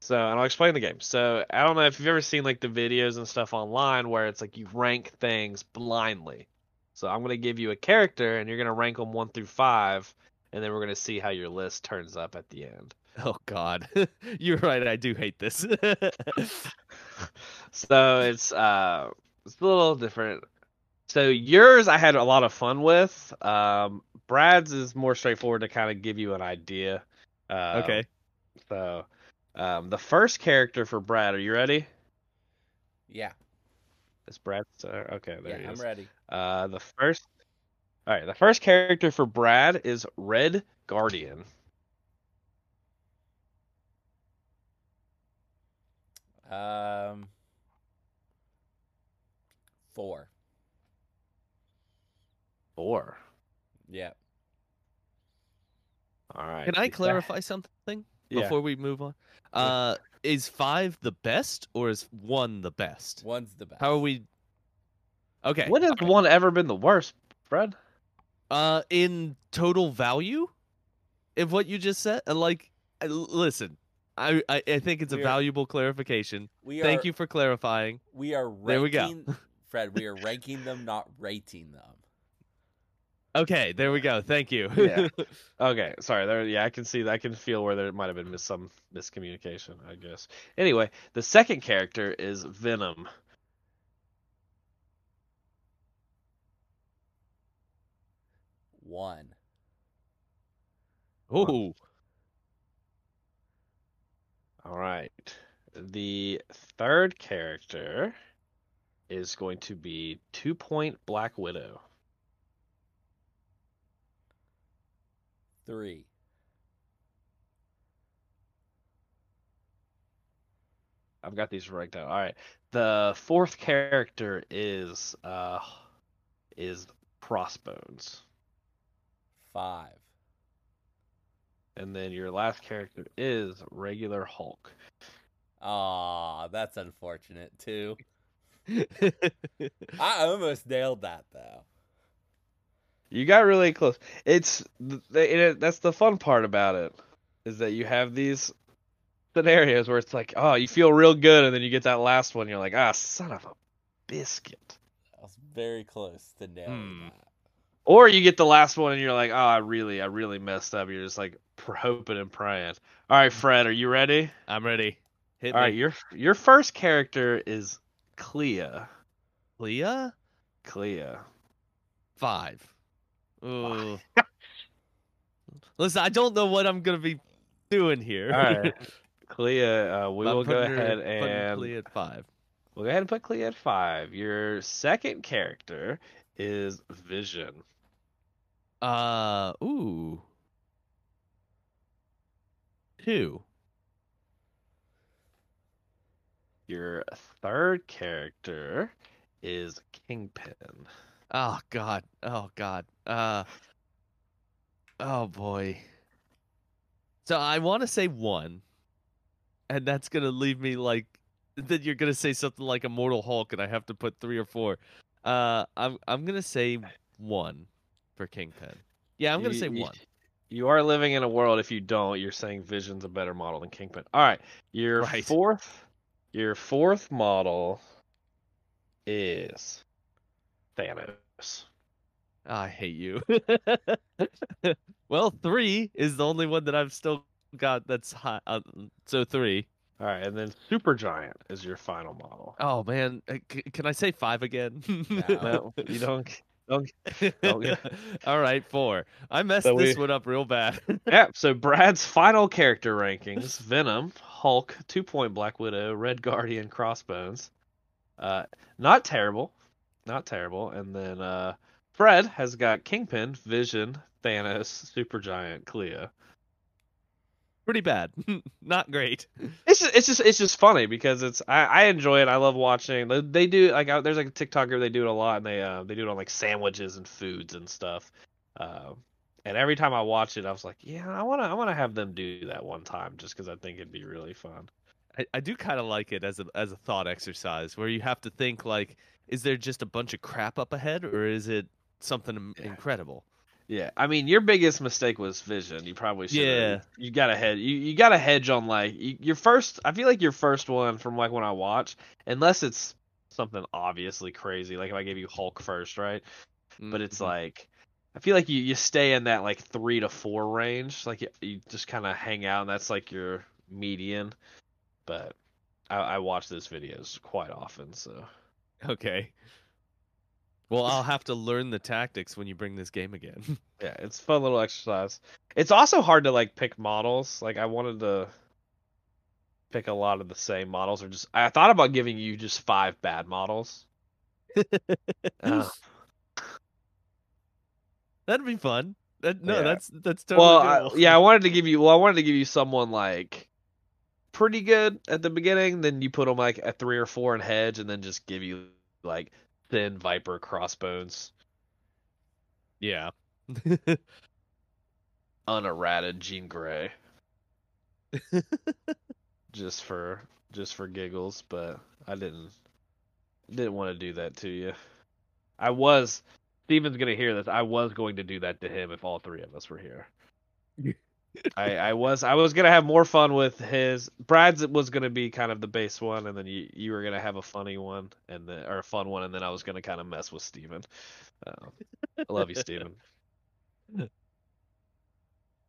so and I'll explain the game. So I don't know if you've ever seen like the videos and stuff online where it's like you rank things blindly. So I'm gonna give you a character and you're gonna rank them one through five, and then we're gonna see how your list turns up at the end. Oh God, you're right. I do hate this. so it's uh it's a little different. So yours I had a lot of fun with. Um, Brad's is more straightforward to kind of give you an idea. Uh, okay. So, um, the first character for Brad, are you ready? Yeah, It's Brad. So, okay, there yeah, he I'm ready. Uh, the first. All right, the first character for Brad is Red Guardian. Um, four. Four. Yeah. All right. Can I Is that- clarify something Yeah. before we move on? Yeah. Uh, is five the best or is one the best? One's the best. How are we? Okay. When has okay. one ever been the worst, Fred? Uh, in total value, of what you just said, uh, like, listen, I, I I think it's a We're- valuable clarification. We Thank are, you for clarifying. We are ranking, There we go. Fred, we are ranking them, not rating them. Okay, there we go. Thank you. Yeah. Okay, sorry. There, yeah, I can see. I can feel where there might have been mis- some miscommunication. I guess. Anyway, the second character is Venom. One. Ooh. All right. The third character is going to be Two Point Black Widow. Three. I've got these ranked out. All right. The fourth character is uh is Crossbones. Five. And then your last character is regular Hulk. Ah, that's unfortunate too. I almost nailed that though. You got really close. It's it, that's the fun part about it is that you have these scenarios where it's like, oh, you feel real good, and then you get that last one, you're like, ah, son of a biscuit. I was very close to nailing Hmm. that. Or you get the last one, and you're like, oh, I really, I really messed up. You're just like hoping and praying. All right, Fred, are you ready? I'm ready. Hit All right, me. your your first character is Clea. Clea. Clea. five. Ooh. Listen, I don't know what I'm gonna be doing here. All right, Clea. Uh, we I'm will go her- ahead and Clea at five. We'll go ahead and put Clea at five. Your second character is Vision. Uh, ooh. Two. Your third character is Kingpin. Oh God. Oh God. Uh. Oh boy. So I want to say one, and that's gonna leave me like. Then you're gonna say something like Immortal Hulk, and I have to put three or four. Uh, I'm I'm gonna say one for Kingpin. Yeah, I'm gonna You- say one. You are living in a world. If you don't, you're saying Vision's a better model than Kingpin. All right, your Right. fourth, your fourth model is Thanos. I hate you. well, three is the only one that I've still got that's high. Uh, so three. All right, and then Supergiant is your final model. Oh man, uh, c- can I say five again? No, you don't. don't don't get- All right, four. I messed So this we- one up real bad. yeah, so Brad's final character rankings: Venom, Hulk, Two Point Black Widow, Red Guardian, Crossbones. Uh, not terrible, not terrible. And then uh, Fred has got Kingpin, Vision, Thanos, Supergiant, Clea. Pretty bad. Not great. It's just, it's just, it's just funny because it's I, I enjoy it. I love watching. They, they do like uh, there's like a TikToker they do it a lot, and they uh they do it on like sandwiches and foods and stuff. Um, and every time I watch it, I was like, yeah, I wanna I wanna have them do that one time just because I think it'd be really fun. I, I do kind of like it as a as a thought exercise where you have to think like, is there just a bunch of crap up ahead, or is it something Yeah. incredible? Yeah, I mean, your biggest mistake was vision. You probably should. Yeah. You got to hedge. You you got to hedge on like you, your first. I feel like your first one from like when I watch, unless it's something obviously crazy. Like if I gave you Hulk first, right? But it's Mhm. like I feel like you you stay in that like three to four range. Like you, you just kind of hang out, and that's like your median. But I, I watch those videos quite often, so okay. Well, I'll have to learn the tactics when you bring this game again. yeah, it's a fun little exercise. It's also hard to like pick models. Like I wanted to pick a lot of the same models, or just I thought about giving you just five bad models. Uh, That'd be fun. That, no, Yeah. that's that's totally well, I, yeah, I wanted to give you. Well, I wanted to give you someone like pretty good at the beginning. Then you put them like at three or four in hedge, and then just give you like thin viper crossbones, yeah. unerrated Jean Grey, just for just for giggles. But I didn't didn't want to do that to you. I was. Steven's gonna hear this. I was going to do that to him if all three of us were here. I, I was I was gonna have more fun with his Brad's was gonna be kind of the base one, and then you you were gonna have a funny one and then or a fun one, and then I was gonna kind of mess with Steven. Uh, I love you, Steven.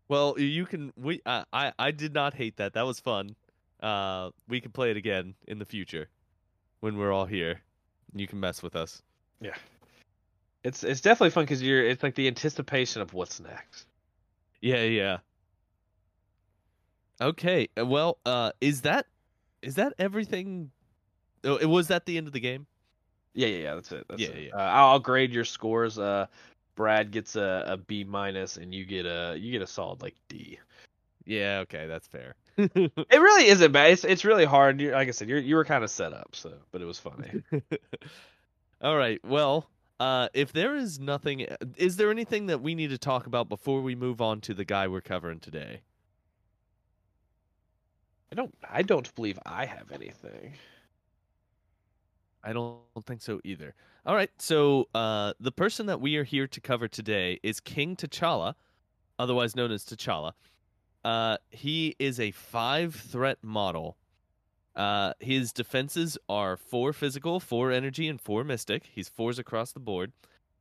Well, you can. We I, I I did not hate that. That was fun. Uh, we can play it again in the future when we're all here. You can mess with us. Yeah, it's it's definitely fun because you're it's like the anticipation of what's next. Yeah, yeah. Okay. uh, Well, uh, is that is that everything? Oh, it was that the end of the game? Yeah, yeah, yeah. That's it. That's Yeah, it. yeah. Uh, I'll grade your scores. Uh, Brad gets a, a B minus, and you get a you get a solid like D. Yeah. Okay, that's fair. It really isn't bad. It's it's really hard. you like I said, you you were kind of set up, so but it was funny. All right. Well, uh, if there is nothing, is there anything that we need to talk about before we move on to the guy we're covering today? I don't I don't believe I have anything. I don't think so either. All right, so uh, the person that we are here to cover today is King T'Challa, otherwise known as T'Challa. Uh, he is a five threat model. Uh, his defenses are four physical, four energy, and four mystic. He's fours across the board.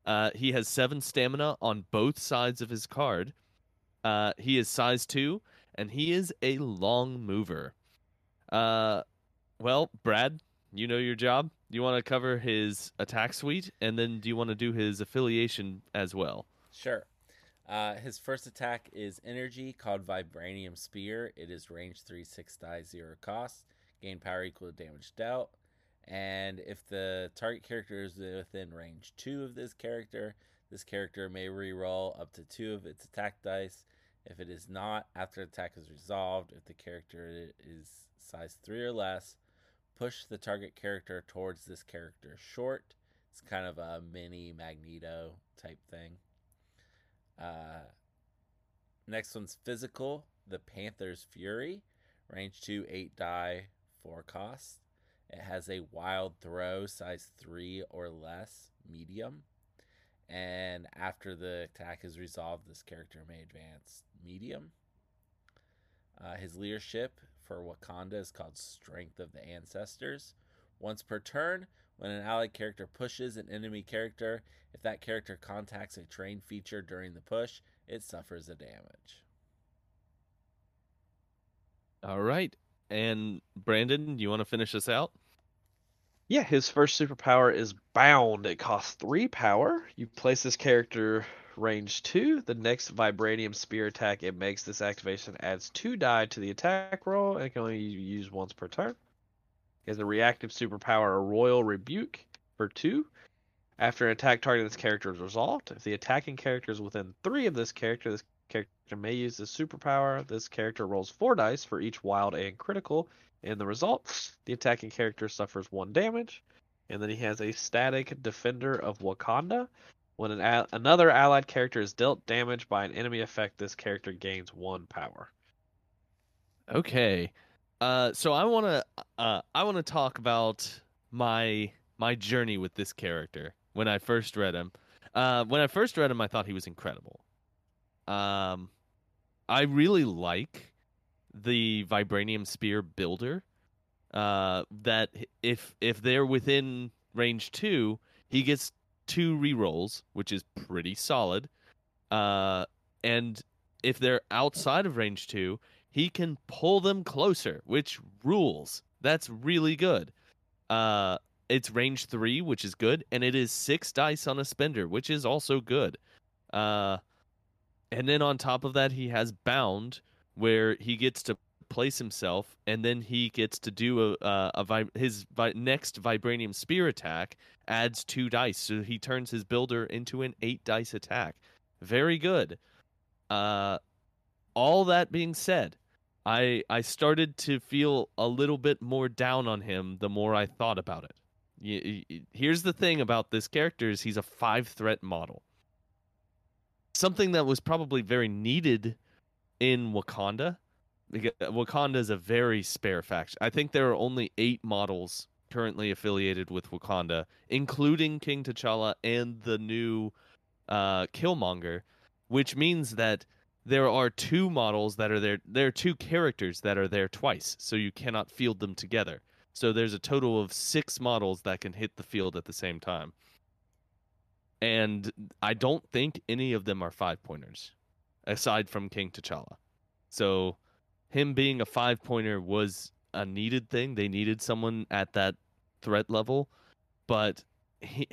Uh, he has seven stamina on both sides of his card. Uh, he is size two, and he is a long mover. Uh, well, Brad, you know your job. You want to cover his attack suite, and then do you want to do his affiliation as well? Sure. Uh, his first attack is energy called Vibranium Spear. It is range 3, 6 die, 0 cost. Gain power equal to damage dealt. And if the target character is within range 2 of this character, this character may reroll up to 2 of its attack dice. If it is not, after attack is resolved, if the character is size 3 or less, push the target character towards this character short. It's kind of a mini Magneto type thing. Uh, next one's physical. The Panther's Fury, range 2, 8 die, 4 cost. It has a wild throw, size 3 or less, medium. And after the attack is resolved, this character may advance medium. Uh, his leadership for Wakanda is called Strength of the Ancestors. Once per turn, when an allied character pushes an enemy character, if that character contacts a terrain feature during the push, it suffers a damage. All right. And Brandon, do you want to finish this out? Yeah, his first superpower is Bound. It costs three power. You place this character range two. The next Vibranium Spear attack it makes this activation adds two die to the attack roll and can only use once per turn. He has a reactive superpower, a Royal Rebuke for two. After an attack targeting this character is resolved, if the attacking character is within three of this character, this character may use this superpower. This character rolls four dice for each wild and critical. In the result, the attacking character suffers one damage. And then he has a static Defender of Wakanda. When an a- another allied character is dealt damage by an enemy effect, this character gains one power. Okay. Uh, so I want to uh, I want to talk about my my journey with this character when I first read him. Uh, when I first read him, I thought he was incredible. Um, I really like the vibranium spear builder. Uh, that if if they're within range two, he gets two rerolls, which is pretty solid. Uh, and if they're outside of range two, he can pull them closer, which rules. That's really good. Uh, it's range three, which is good, and it is six dice on a spender, which is also good. Uh, and then on top of that, he has bound, where he gets to place himself, and then he gets to do a, a, a vi- his vi- next vibranium spear attack adds two dice, so he turns his builder into an eight dice attack. Very good. Uh, all that being said, I I started to feel a little bit more down on him the more I thought about it. Here's the thing about this character is he's a five threat model. Something that was probably very needed in Wakanda. Wakanda is a very spare faction. I think there are only eight models currently affiliated with Wakanda, including King T'Challa and the new uh, Killmonger, which means that there are two models that are there. There are two characters that are there twice, so you cannot field them together. So there's a total of six models that can hit the field at the same time. And I don't think any of them are five pointers, aside from King T'Challa. So him being a five pointer was a needed thing. They needed someone at that threat level, but he,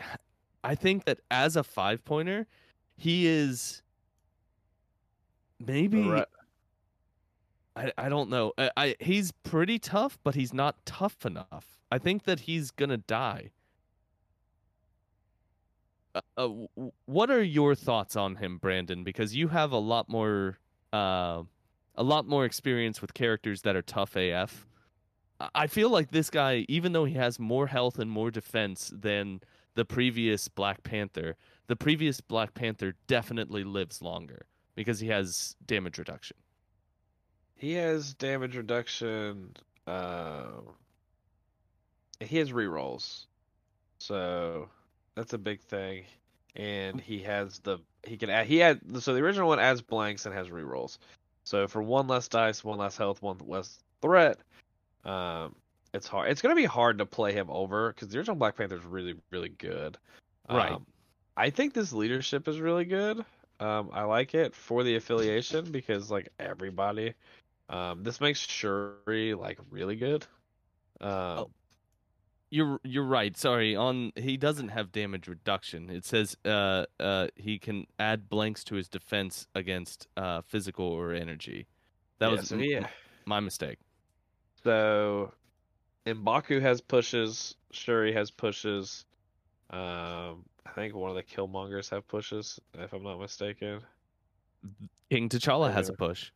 I think that as a five pointer, he is maybe Right. I, I don't know. I, I he's pretty tough, but he's not tough enough. I think that he's gonna die. Uh, what are your thoughts on him, Brandon? Because you have a lot more, uh, a lot more experience with characters that are tough AF. I- I feel like this guy, even though he has more health and more defense than the previous Black Panther, the previous Black Panther definitely lives longer because he has damage reduction. He has damage reduction. Uh, he has rerolls. So that's a big thing. And he has the he can add he had so the original one adds blanks and has rerolls. So for one less dice, one less health, one less threat, um, it's hard. It's gonna be hard to play him over because the original Black Panther is really really good. Right. Um, I think this leadership is really good. Um, I like it for the affiliation because like everybody, um, this makes Shuri like really good. Um, Oh. You're you're right. Sorry. On he doesn't have damage reduction. It says uh uh he can add blanks to his defense against uh physical or energy. That yeah, was so he- my mistake. So, M'Baku has pushes. Shuri has pushes. Um, I think one of the Killmongers have pushes, if I'm not mistaken. King T'Challa has a push.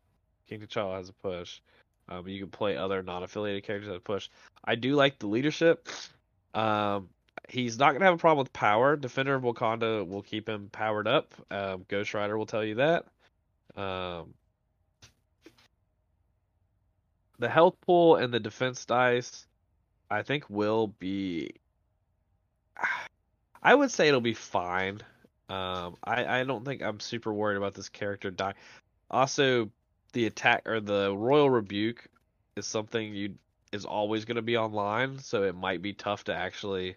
King T'Challa has a push. Um, you can play other non-affiliated characters that push. I do like the leadership. Um, he's not gonna have a problem with power. Defender of Wakanda will keep him powered up. Um, Ghost Rider will tell you that. Um, the health pool and the defense dice, I think will be. I would say it'll be fine. Um, I I don't think I'm super worried about this character dying. Also, the attack or the royal rebuke is something you is always going to be online, so it might be tough to actually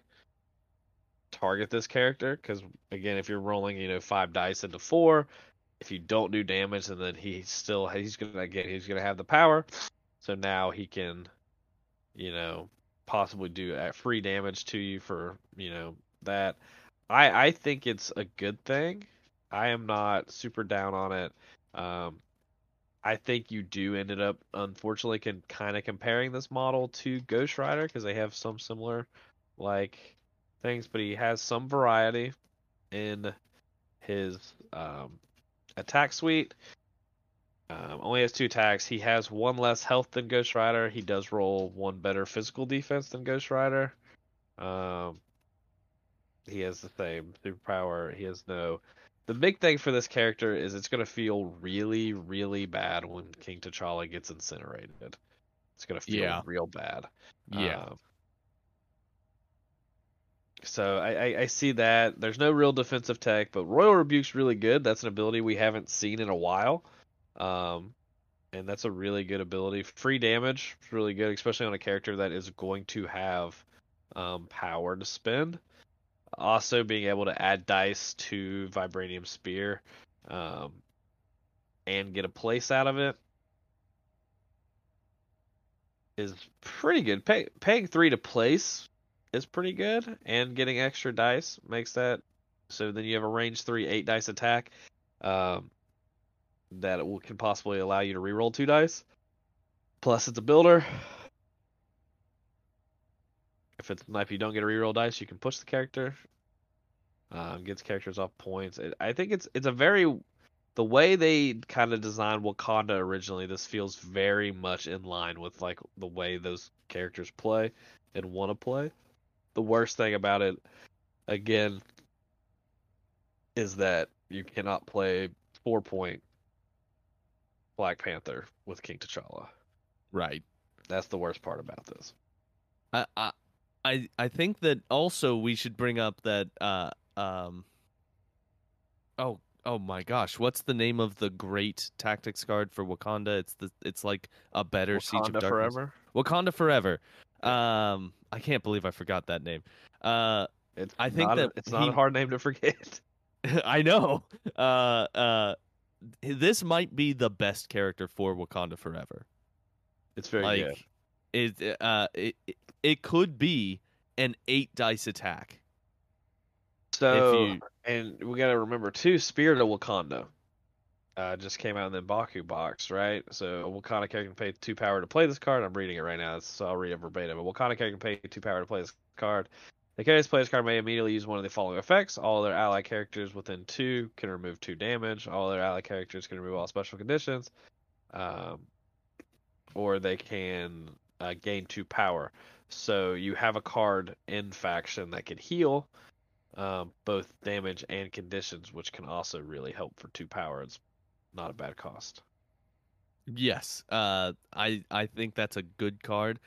target this character because again, if you're rolling, you know, five dice into four, if you don't do damage, and then he still he's gonna again he's gonna have the power, so now he can, you know, possibly do uh, free damage to you for you know that. I I think it's a good thing. I am not super down on it. Um, I think you do ended up unfortunately can kind of comparing this model to Ghost Rider because they have some similar like things, but he has some variety in his um, attack suite. Um, only has two attacks. He has one less health than Ghost Rider. He does roll one better physical defense than Ghost Rider. Um, he has the same superpower. He has no. The big thing for this character is it's going to feel really, really bad when King T'Challa gets incinerated. It's going to feel Yeah. real bad. Yeah. Um, so I, I, I see that. There's no real defensive tech, but Royal Rebuke's really good. That's an ability we haven't seen in a while. Um, and that's a really good ability. Free damage is really good, especially on a character that is going to have um, power to spend. Also, being able to add dice to Vibranium Spear um, and get a place out of it is pretty good. Pay, paying three to place is pretty good, and getting extra dice makes that so then you have a range three eight dice attack um, that will, can possibly allow you to reroll two dice. Plus, it's a builder. If it's if you don't get a reroll dice, you can push the character. Um, gets characters off points. It, I think it's it's a very the way they kind of designed Wakanda originally. This feels very much in line with like the way those characters play and want to play. The worst thing about it, again, is that you cannot play four point Black Panther with King T'Challa. Right. That's the worst part about this. I I I I think that also we should bring up that uh um oh oh my gosh what's the name of the great tactics card for Wakanda it's the it's like a better Siege of Wakanda Darkness forever. Wakanda Forever um I can't believe I forgot that name uh It's I think not a- that it's not he- a hard name to forget. I know uh uh this might be the best character for Wakanda Forever It's very like good. it uh it, it could be an eight dice attack So, you- and we got to remember too, Spirit of Wakanda uh, just came out in the M'Baku box, right? So, a Wakanda character can pay two power to play this card. I'm reading it right now, so I'll read it verbatim. A Wakanda character can pay two power to play this card. The character's player's card may immediately use one of the following effects. All their ally characters within two can remove two damage. All their ally characters can remove all special conditions. Um, or they can uh, gain two power. So you have a card in faction that can heal um, both damage and conditions, which can also really help for two power. It's not a bad cost. Yes, uh, I I think that's a good card.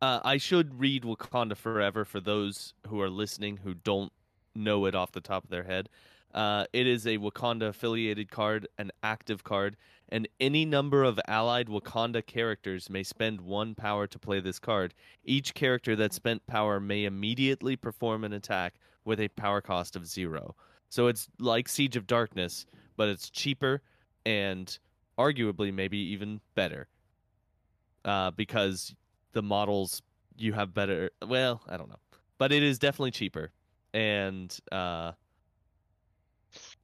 Uh, I should read Wakanda Forever for those who are listening who don't know it off the top of their head. Uh, it is a Wakanda affiliated card, an active card, and any number of allied Wakanda characters may spend one power to play this card. Each character that spent power may immediately perform an attack with a power cost of zero. So it's like Siege of Darkness, but it's cheaper and arguably maybe even better. Uh, because the models you have better. Well, I don't know, but it is definitely cheaper, and uh,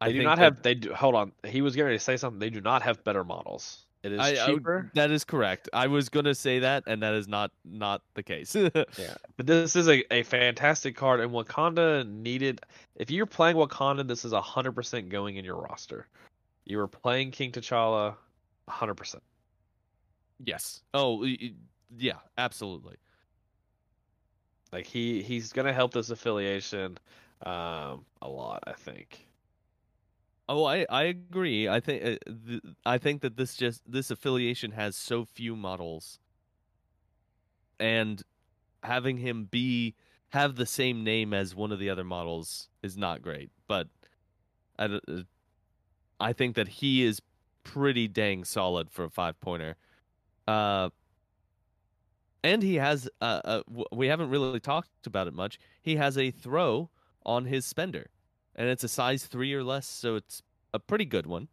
They do not have. They do. Hold on. He was going to say something. They do not have better models. It is I- I cheaper. that is correct. I was gonna say that, and that is not not the case. Yeah, but this is a, a fantastic card, and Wakanda needed. If you're playing Wakanda, this is hundred percent going in your roster. You were playing King T'Challa, hundred percent. yes. Oh, yeah, absolutely. Like he he's gonna help this affiliation, um, a lot. I think. Oh, I, I agree. I think uh, th- I think that this just this affiliation has so few models, and having him be have the same name as one of the other models is not great. But I, uh, I think that he is pretty dang solid for a five pointer. Uh, and he has uh, uh, we haven't really talked about it much. He has a throw on his spender and it's a size three or less, so it's a pretty good one.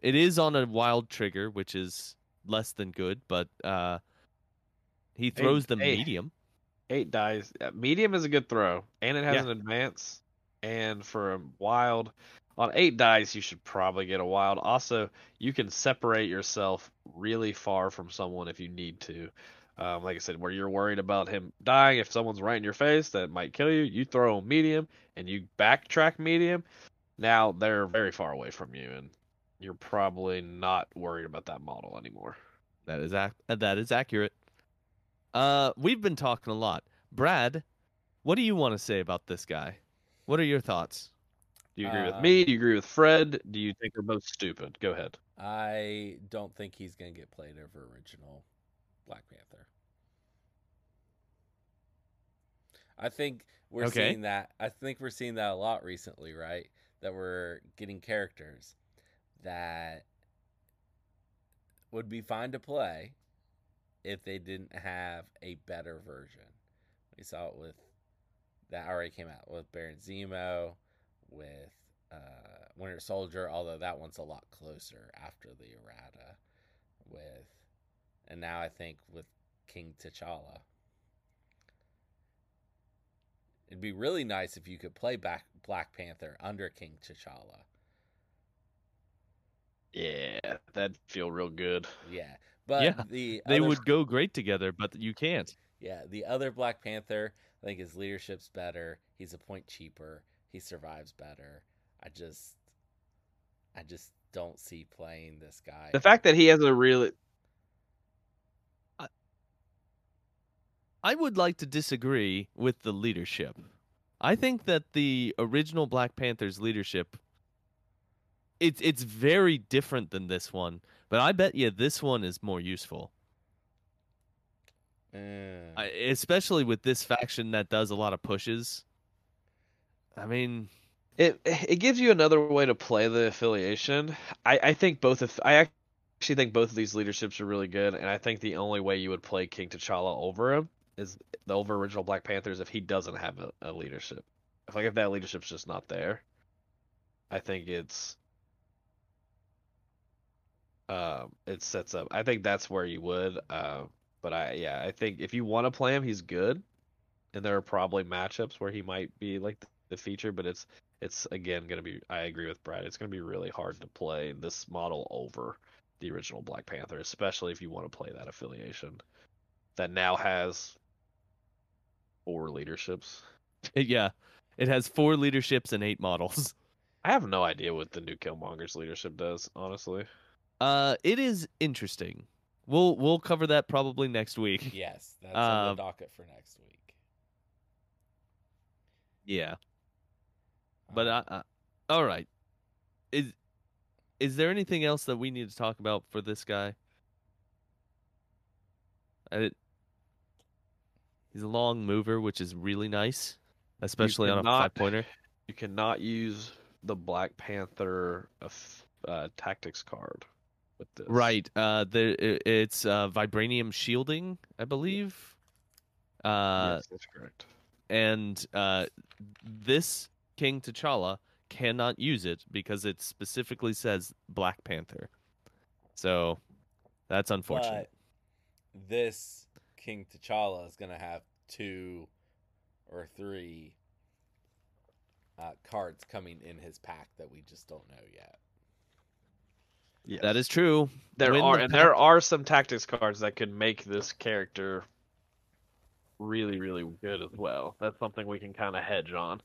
It is on a wild trigger, which is less than good, but uh, he throws the hey. medium. Eight dice. yeah, Medium is a good throw, and it has Yeah. an advance. And for a wild, on eight dice, you should probably get a wild. Also, you can separate yourself really far from someone if you need to. Um, like I said, where you're worried about him dying, if someone's right in your face that might kill you, you throw a medium and you backtrack medium. Now they're very far away from you, and you're probably not worried about that model anymore. That is ac- uh, that is accurate. Uh, we've been talking a lot. Brad, what do you want to say about this guy? What are your thoughts? Do you agree with me? Um, Do you agree with Fred? Do you think they're both stupid? Go ahead. I don't think he's going to get played over original Black Panther. I think we're Okay. seeing that. I think we're seeing that a lot recently, right? That we're getting characters that would be fine to play if they didn't have a better version. We saw it with that already came out with Baron Zemo, with uh, Winter Soldier, although that one's a lot closer after the errata. With and now I think with King T'Challa, it'd be really nice if you could play back Black Panther under King T'Challa. Yeah, that'd feel real good. Yeah, but Yeah, the They other- would go great together, but you can't. Yeah, the other Black Panther, I think his leadership's better. He's a point cheaper. He survives better. I just, I just don't see playing this guy. The fact that he has a really I would like to disagree with the leadership. I think that the original Black Panther's leadership it's it's very different than this one, but I bet you this one is more useful. Eh, I, especially with this faction that does a lot of pushes. I mean, it it gives you another way to play the affiliation. I I think both of I actually think both of these leaderships are really good, and I think the only way you would play King T'Challa over him is the over original Black Panthers if he doesn't have a, a leadership. If like if that leadership's just not there, I think it's um it sets up. I think that's where you would. Uh, but I yeah I think if you want to play him, he's good, and there are probably matchups where he might be like the, the feature, but it's it's again going to be I agree with Brad. It's going to be really hard to play this model over the original Black Panther, especially if you want to play that affiliation that now has four leaderships. yeah, it has four leaderships and eight models. I have no idea what the new Killmonger's leadership does, honestly. Uh, it is interesting. We'll we'll cover that probably next week. yes, that's on Um, the docket for next week. Yeah, but Um, I, I, all right. Is is there anything else that we need to talk about for this guy? I, He's a long mover, which is really nice, especially on a five pointer. You cannot use the Black Panther uh, uh, tactics card with this. Right. Uh, there it's uh, vibranium shielding, I believe. Uh, yes, that's correct. and uh, this King T'Challa cannot use it because it specifically says Black Panther. So that's unfortunate. But this King T'Challa is gonna have two or three uh, cards coming in his pack that we just don't know yet. Yes. That is true. there when are the and pack- there are some tactics cards that could make this character really really good as well. That's something we can kind of hedge on.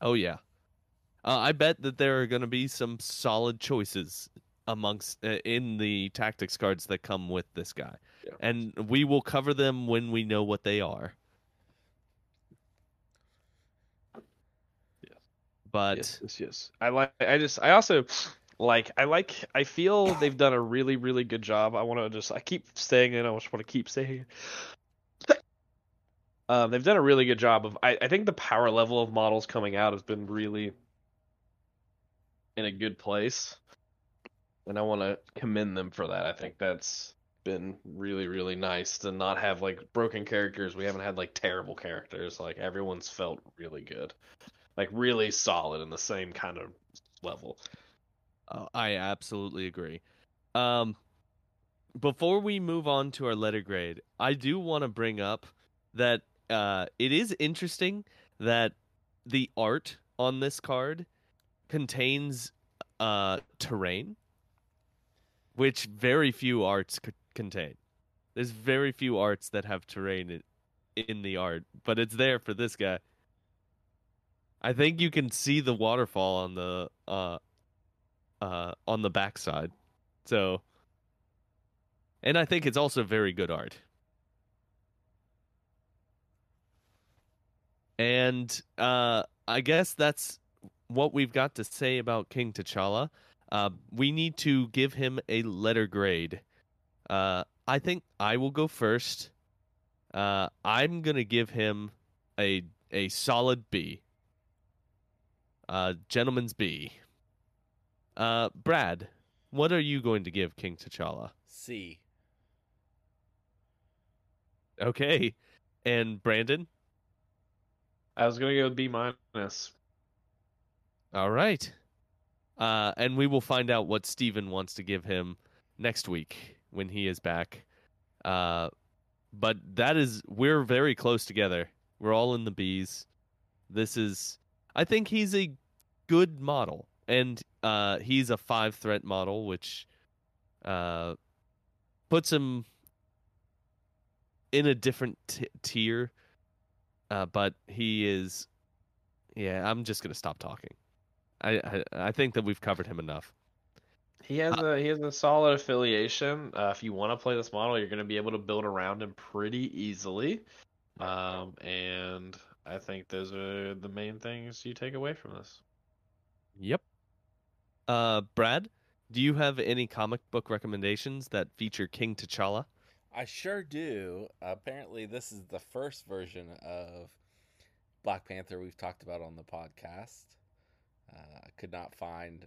Oh yeah. Uh, I bet that there are going to be some solid choices amongst uh, in the tactics cards that come with this guy, Yeah. and we will cover them when we know what they are. Yes. But yes, yes, yes. I like. I just. I also like. I like. I feel they've done a really, really good job. I want to just. I keep saying it. I just want to keep saying it. Um, they've done a really good job of. I, I think the power level of models coming out has been really in a good place, and I want to commend them for that. I think that's been really, really nice to not have like broken characters. We haven't had like terrible characters. Like everyone's felt really good like really solid in the same kind of level. Uh, I absolutely agree. Um, before we move on to our letter grade, I do want to bring up that uh, it is interesting that the art on this card contains uh, terrain, which very few arts could contain. There's very few arts that have terrain in, in the art, but it's there for this guy. I think you can see the waterfall on the uh, uh, on the backside. So, and I think it's also very good art. And uh, I guess that's what we've got to say about King T'Challa. Uh, we need to give him a letter grade. Uh, I think I will go first. Uh, I'm gonna give him a a solid B. Uh, gentleman's B. Uh, Brad, what are you going to give King T'Challa? C. Okay, and Brandon. I was gonna go B minus. All right. Uh, and we will find out what Steven wants to give him next week when he is back. Uh, but that is we're very close together. We're all in the bees. This is I think he's a good model. And uh, he's a five threat model, which uh, puts him in a different t- tier. Uh, but he is yeah, I'm just gonna stop talking. I, I I think that we've covered him enough. He has a he has a solid affiliation. Uh, if you want to play this model, you're gonna be able to build around him pretty easily. Um, and I think those are the main things you take away from this. Yep. Uh, Brad, do you have any comic book recommendations that feature King T'Challa? I sure do. apparently, this is the first version of Black Panther we've talked about on the podcast. Uh, I could not find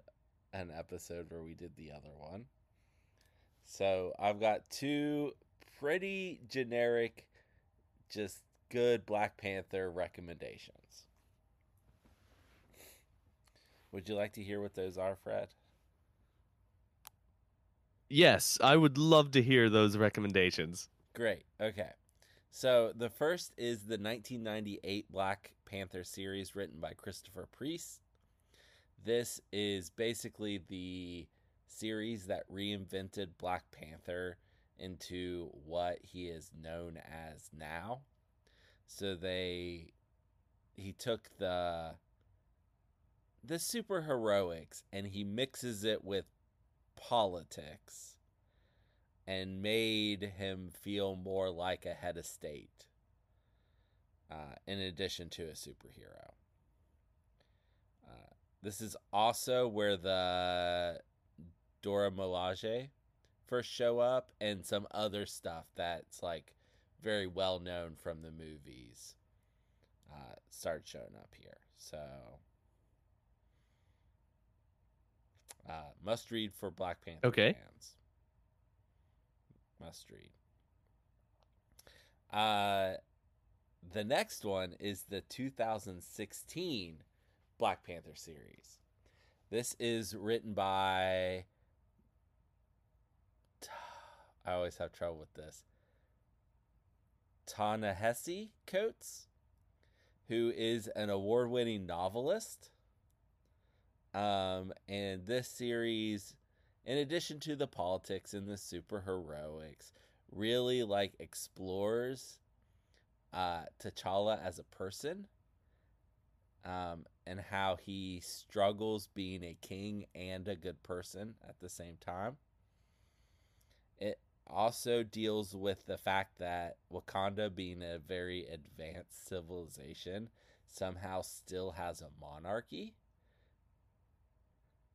an episode where we did the other one. So I've got two pretty generic, just good Black Panther recommendations. Would you like to hear what those are, Fred? Yes, I would love to hear those recommendations. Great. Okay. So the first is the 1998 Black Panther series written by Christopher Priest. This is basically the series that reinvented Black Panther into what he is known as now. So they he took the the superheroics and he mixes it with politics and made him feel more like a head of state uh, in addition to a superhero. This is also where the Dora Milaje first show up and some other stuff that's like very well known from the movies uh, start showing up here. So uh, must read for Black Panther Okay. fans. Must read. Uh, the next one is the 2016 Black Panther series. This is written by. I always have trouble with this. Ta-Nehisi Coates, who is an award-winning novelist. Um, and this series, in addition to the politics and the superheroics, really like explores uh, T'Challa as a person, um, and how he struggles being a king and a good person at the same time. It also deals with the fact that Wakanda, being a very advanced civilization, somehow still has a monarchy,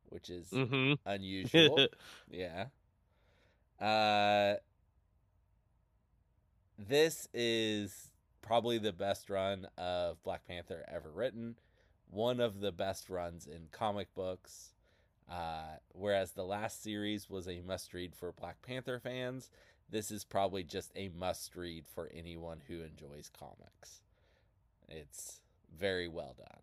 which is Mm-hmm. unusual. yeah. Uh this is probably the best run of Black Panther ever written. One of the best runs in comic books. Uh, whereas the last series was a must read for Black Panther fans, this is probably just a must read for anyone who enjoys comics. It's very well done.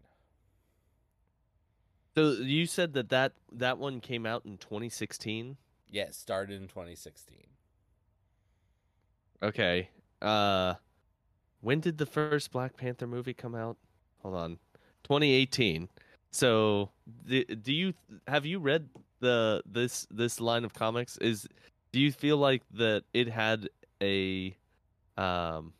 so you said that, that that one came out in 2016. Yeah, it started in 2016. Okay. Uh when did the first Black Panther movie come out? Hold on. 2018. So do, do you have you read the this this line of comics is do you feel like that it had a um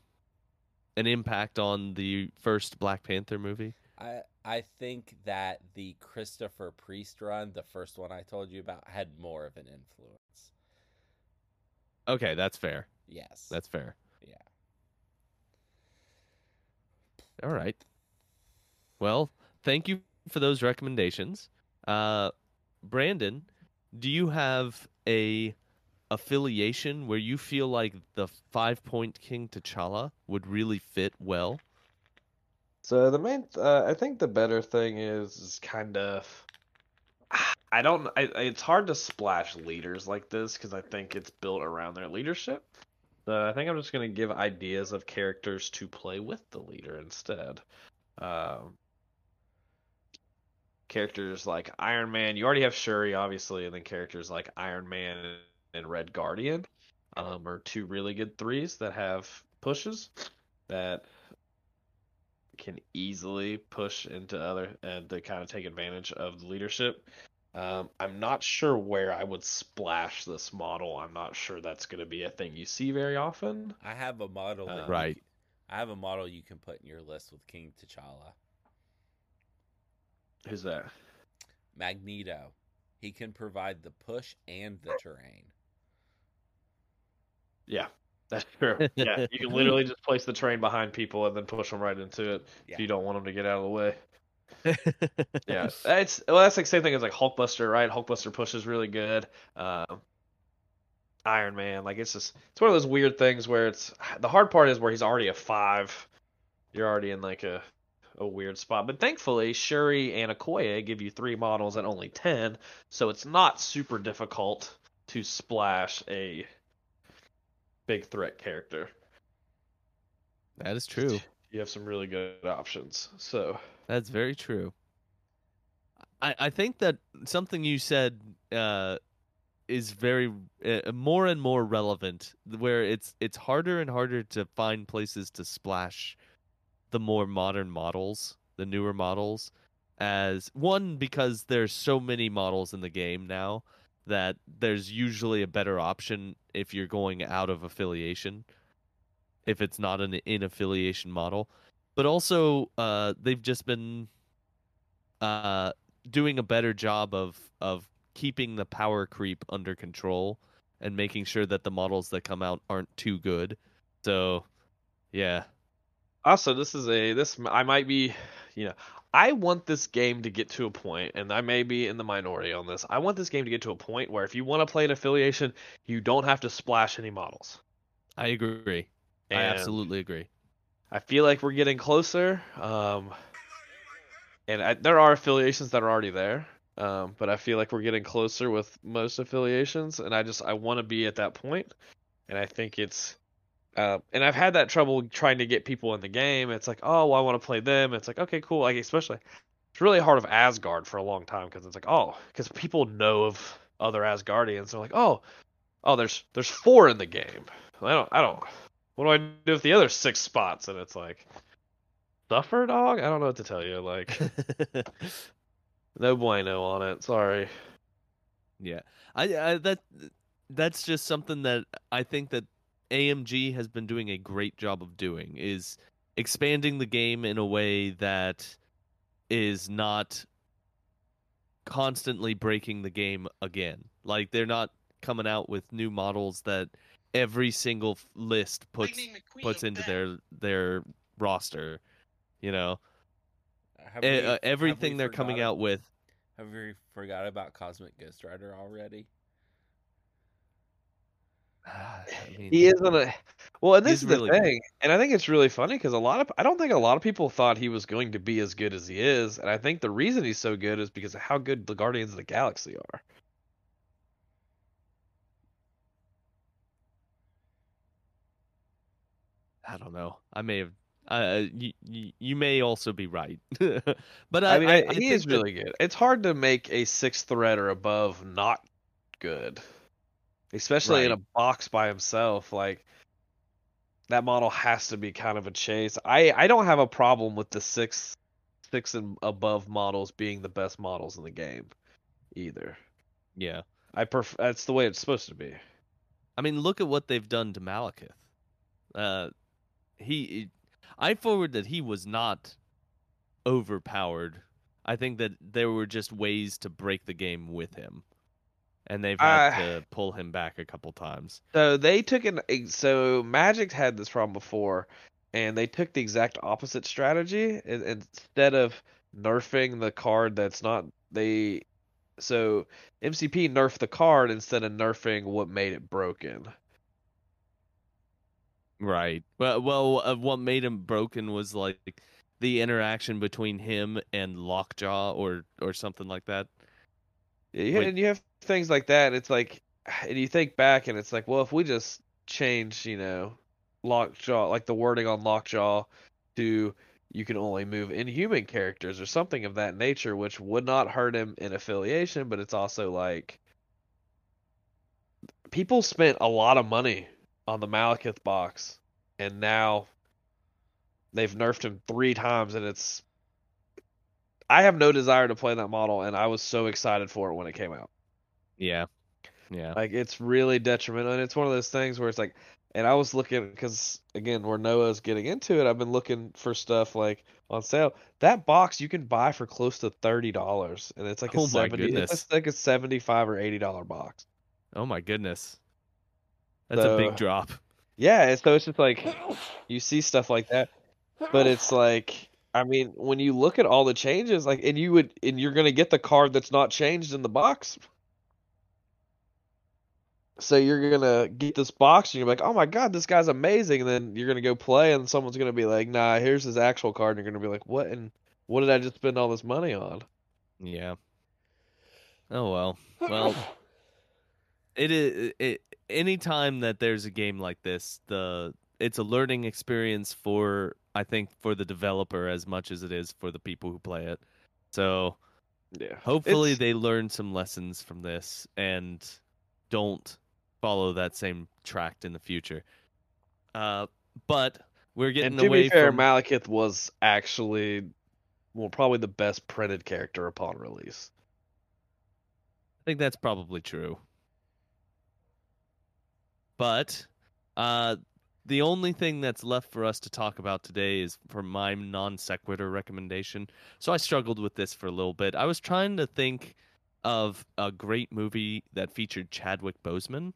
an impact on the first Black Panther movie? I I think that the Christopher Priest run, the first one I told you about, had more of an influence. Okay, that's fair. Yes. That's fair. yeah. All right. Well, thank you for those recommendations. Uh, Brandon, do you have a affiliation where you feel like the Five Point King T'Challa would really fit well? So the main, uh, I think the better thing is, is kind of, I don't, I- it's hard to splash leaders like this because I think it's built around their leadership. So I think I'm just gonna give ideas of characters to play with the leader instead. Um, characters like Iron Man, you already have Shuri, obviously, and then characters like Iron Man and Red Guardian um, are two really good threes that have pushes that can easily push into other and to kind of take advantage of the leadership. Um, I'm not sure where I would splash this model. I'm not sure that's going to be a thing you see very often. I have a model that Uh, Right. I have a model you can put in your list with King T'Challa. Who's that? Magneto. He can provide the push and the terrain. Yeah, that's true. Yeah, you can literally just place the terrain behind people and then push them right into it Yeah. if you don't want them to get out of the way. Yeah, it's well, that's like same thing as like Hulkbuster, right? Hulkbuster pushes really good. Um, Iron Man, like it's just it's one of those weird things where it's the hard part is where he's already a five. You're already in like a a weird spot, but thankfully Shuri and Okoye give you three models at only ten, so it's not super difficult to splash a big threat character. that is true. You have some really good options. So That's very true. I, I think that something you said uh, is very uh, more and more relevant, where it's it's harder and harder to find places to splash the more modern models, the newer models, as one because there's so many models in the game now that there's usually a better option if you're going out of affiliation, if it's not an in affiliation model but also uh, they've just been uh, doing a better job of of keeping the power creep under control and making sure that the models that come out aren't too good. So, yeah, also this is a this i might be you know i want this game to get to a point and i may be in the minority on this i want this game to get to a point where if you want to play an affiliation you don't have to splash any models I agree. I absolutely agree. I feel like we're getting closer. Um, and I, there are affiliations that are already there. Um, but I feel like we're getting closer with most affiliations, and I just I want to be at that point, and I think it's, uh, and I've had that trouble trying to get people in the game. It's like, oh, well, I want to play them. It's like, okay, cool. Like especially, it's really hard of Asgard for a long time because it's like, oh, because people know of other Asgardians. They're like, oh, oh, there's there's four in the game. I don't I don't. What do I do with the other six spots? And it's like, suffer dog. I don't know what to tell you. Like, no bueno on it. Sorry. Yeah, I, I that that's just something that I think that AMG has been doing a great job of doing is expanding the game in a way that is not constantly breaking the game again. Like they're not coming out with new models that every single list puts puts into their their roster. You know, Have E- we- uh, have we everything they're coming forgot- out with. Have we forgot about Cosmic Ghost Rider already? I mean, He isn't a. Well, and this is the really good. thing, and I think it's really funny because a lot of I don't think a lot of people thought he was going to be as good as he is, and I think the reason he's so good is because of how good the Guardians of the Galaxy are. I don't know. I may have. Uh, you, you, you may also be right, but I, I mean, I- I he is really good. It's hard to make a sixth thread or above not good, especially in a box by himself. Like that model has to be kind of a chase. I I don't have a problem with the six six and above models being the best models in the game, either. Yeah, I prefer that's the way it's supposed to be. I mean, look at what they've done to Malekith. Uh, he, I forward that he was not overpowered. I think that there were just ways to break the game with him, and they've had Uh, to pull him back a couple times. So they took an so Magic had this problem before, and they took the exact opposite strategy. Instead of nerfing the card that's not they, so MCP nerfed the card instead of nerfing what made it broken. Right. Well, well, uh, what made him broken was like the interaction between him and Lockjaw, or or something like that. Yeah, Wait. and you have things like that. It's like, and you think back, and it's like, well, if we just change, you know, Lockjaw, like the wording on Lockjaw, to you can only move inhuman characters or something of that nature, which would not hurt him in affiliation, but it's also like people spent a lot of money on the Malekith box, and now they've nerfed him three times, and it's. I have no desire to play that model, and I was so excited for it when it came out. Yeah. Yeah. Like it's really detrimental, and it's one of those things where it's like, and I was looking because again, where Noah's getting into it, I've been looking for stuff like on sale. That box you can buy for close to thirty dollars, and it's like a Oh my seventy. goodness. It's like a seventy-five or eighty dollar box. Oh my goodness. That's a big drop. Yeah, so it's just like you see stuff like that, but it's like. I mean, when you look at all the changes, like, and you would, and you're gonna get the card that's not changed in the box. So you're gonna get this box, and you're like, "Oh my god, this guy's amazing!" And then you're gonna go play, and someone's gonna be like, "Nah, here's his actual card." And you're gonna be like, "What? And what did I just spend all this money on?" Yeah. Oh well. Well, it is it any time that there's a game like this, the it's a learning experience for I think for the developer as much as it is for the people who play it. So Yeah. hopefully It's- they learn some lessons from this and don't follow that same track in the future. Uh, but we're getting And to away be fair, from Malekith was actually, well, probably the best printed character upon release. I think that's probably true. But uh, the only thing that's left for us to talk about today is for my non sequitur recommendation. So I struggled with this for a little bit. I was trying to think of a great movie that featured Chadwick Boseman,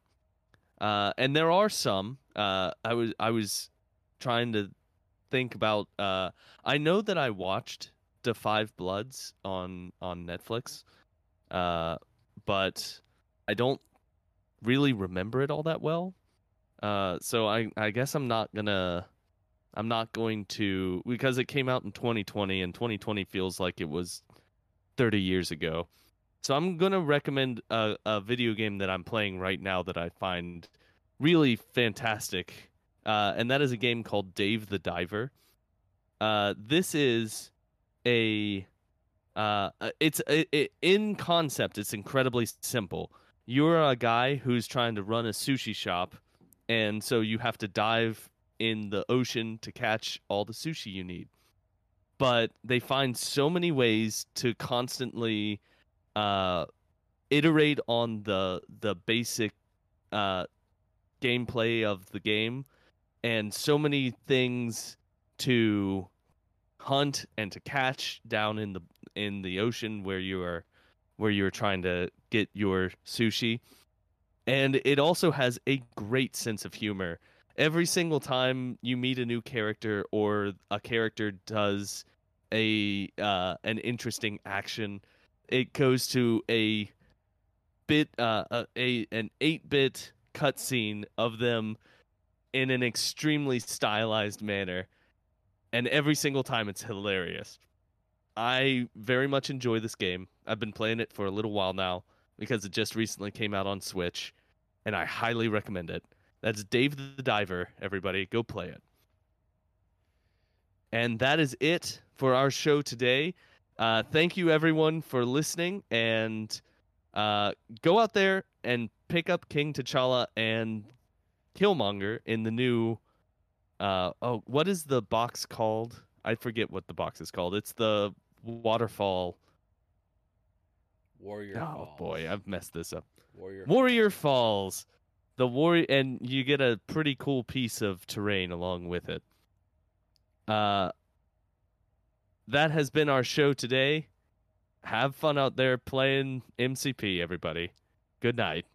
uh, and there are some. Uh, I was I was trying to think about. Uh, I know that I watched The Five Bloods on on Netflix, uh, but I don't really remember it all that well. Uh, so I I guess I'm not gonna I'm not going to because it came out in 2020 and 2020 feels like it was 30 years ago. So I'm gonna recommend a, a video game that I'm playing right now that I find really fantastic, uh, and that is a game called Dave the Diver. Uh, this is a uh, it's it, it, in concept. It's incredibly simple. You're a guy who's trying to run a sushi shop, and so you have to dive in the ocean to catch all the sushi you need. But they find so many ways to constantly uh, iterate on the the basic uh, gameplay of the game, and so many things to hunt and to catch down in the in the ocean where you are where you're trying to get your sushi. And it also has a great sense of humor. Every single time you meet a new character or a character does a uh, an interesting action, it goes to a bit uh, a, a an 8-bit cutscene of them in an extremely stylized manner and every single time it's hilarious. I very much enjoy this game. I've been playing it for a little while now because it just recently came out on Switch, and I highly recommend it. That's Dave the Diver, everybody. Go play it. And that is it for our show today. Uh, thank you, everyone, for listening. And uh, go out there and pick up King T'Challa and Killmonger in the new uh oh what is the box called? I forget what the box is called. It's the waterfall. Warrior oh Falls. boy i've messed this up. Warrior warrior falls. The warrior and you get a pretty cool piece of terrain along with it. Uh that has been our show today. Have fun out there playing mcp everybody. Good night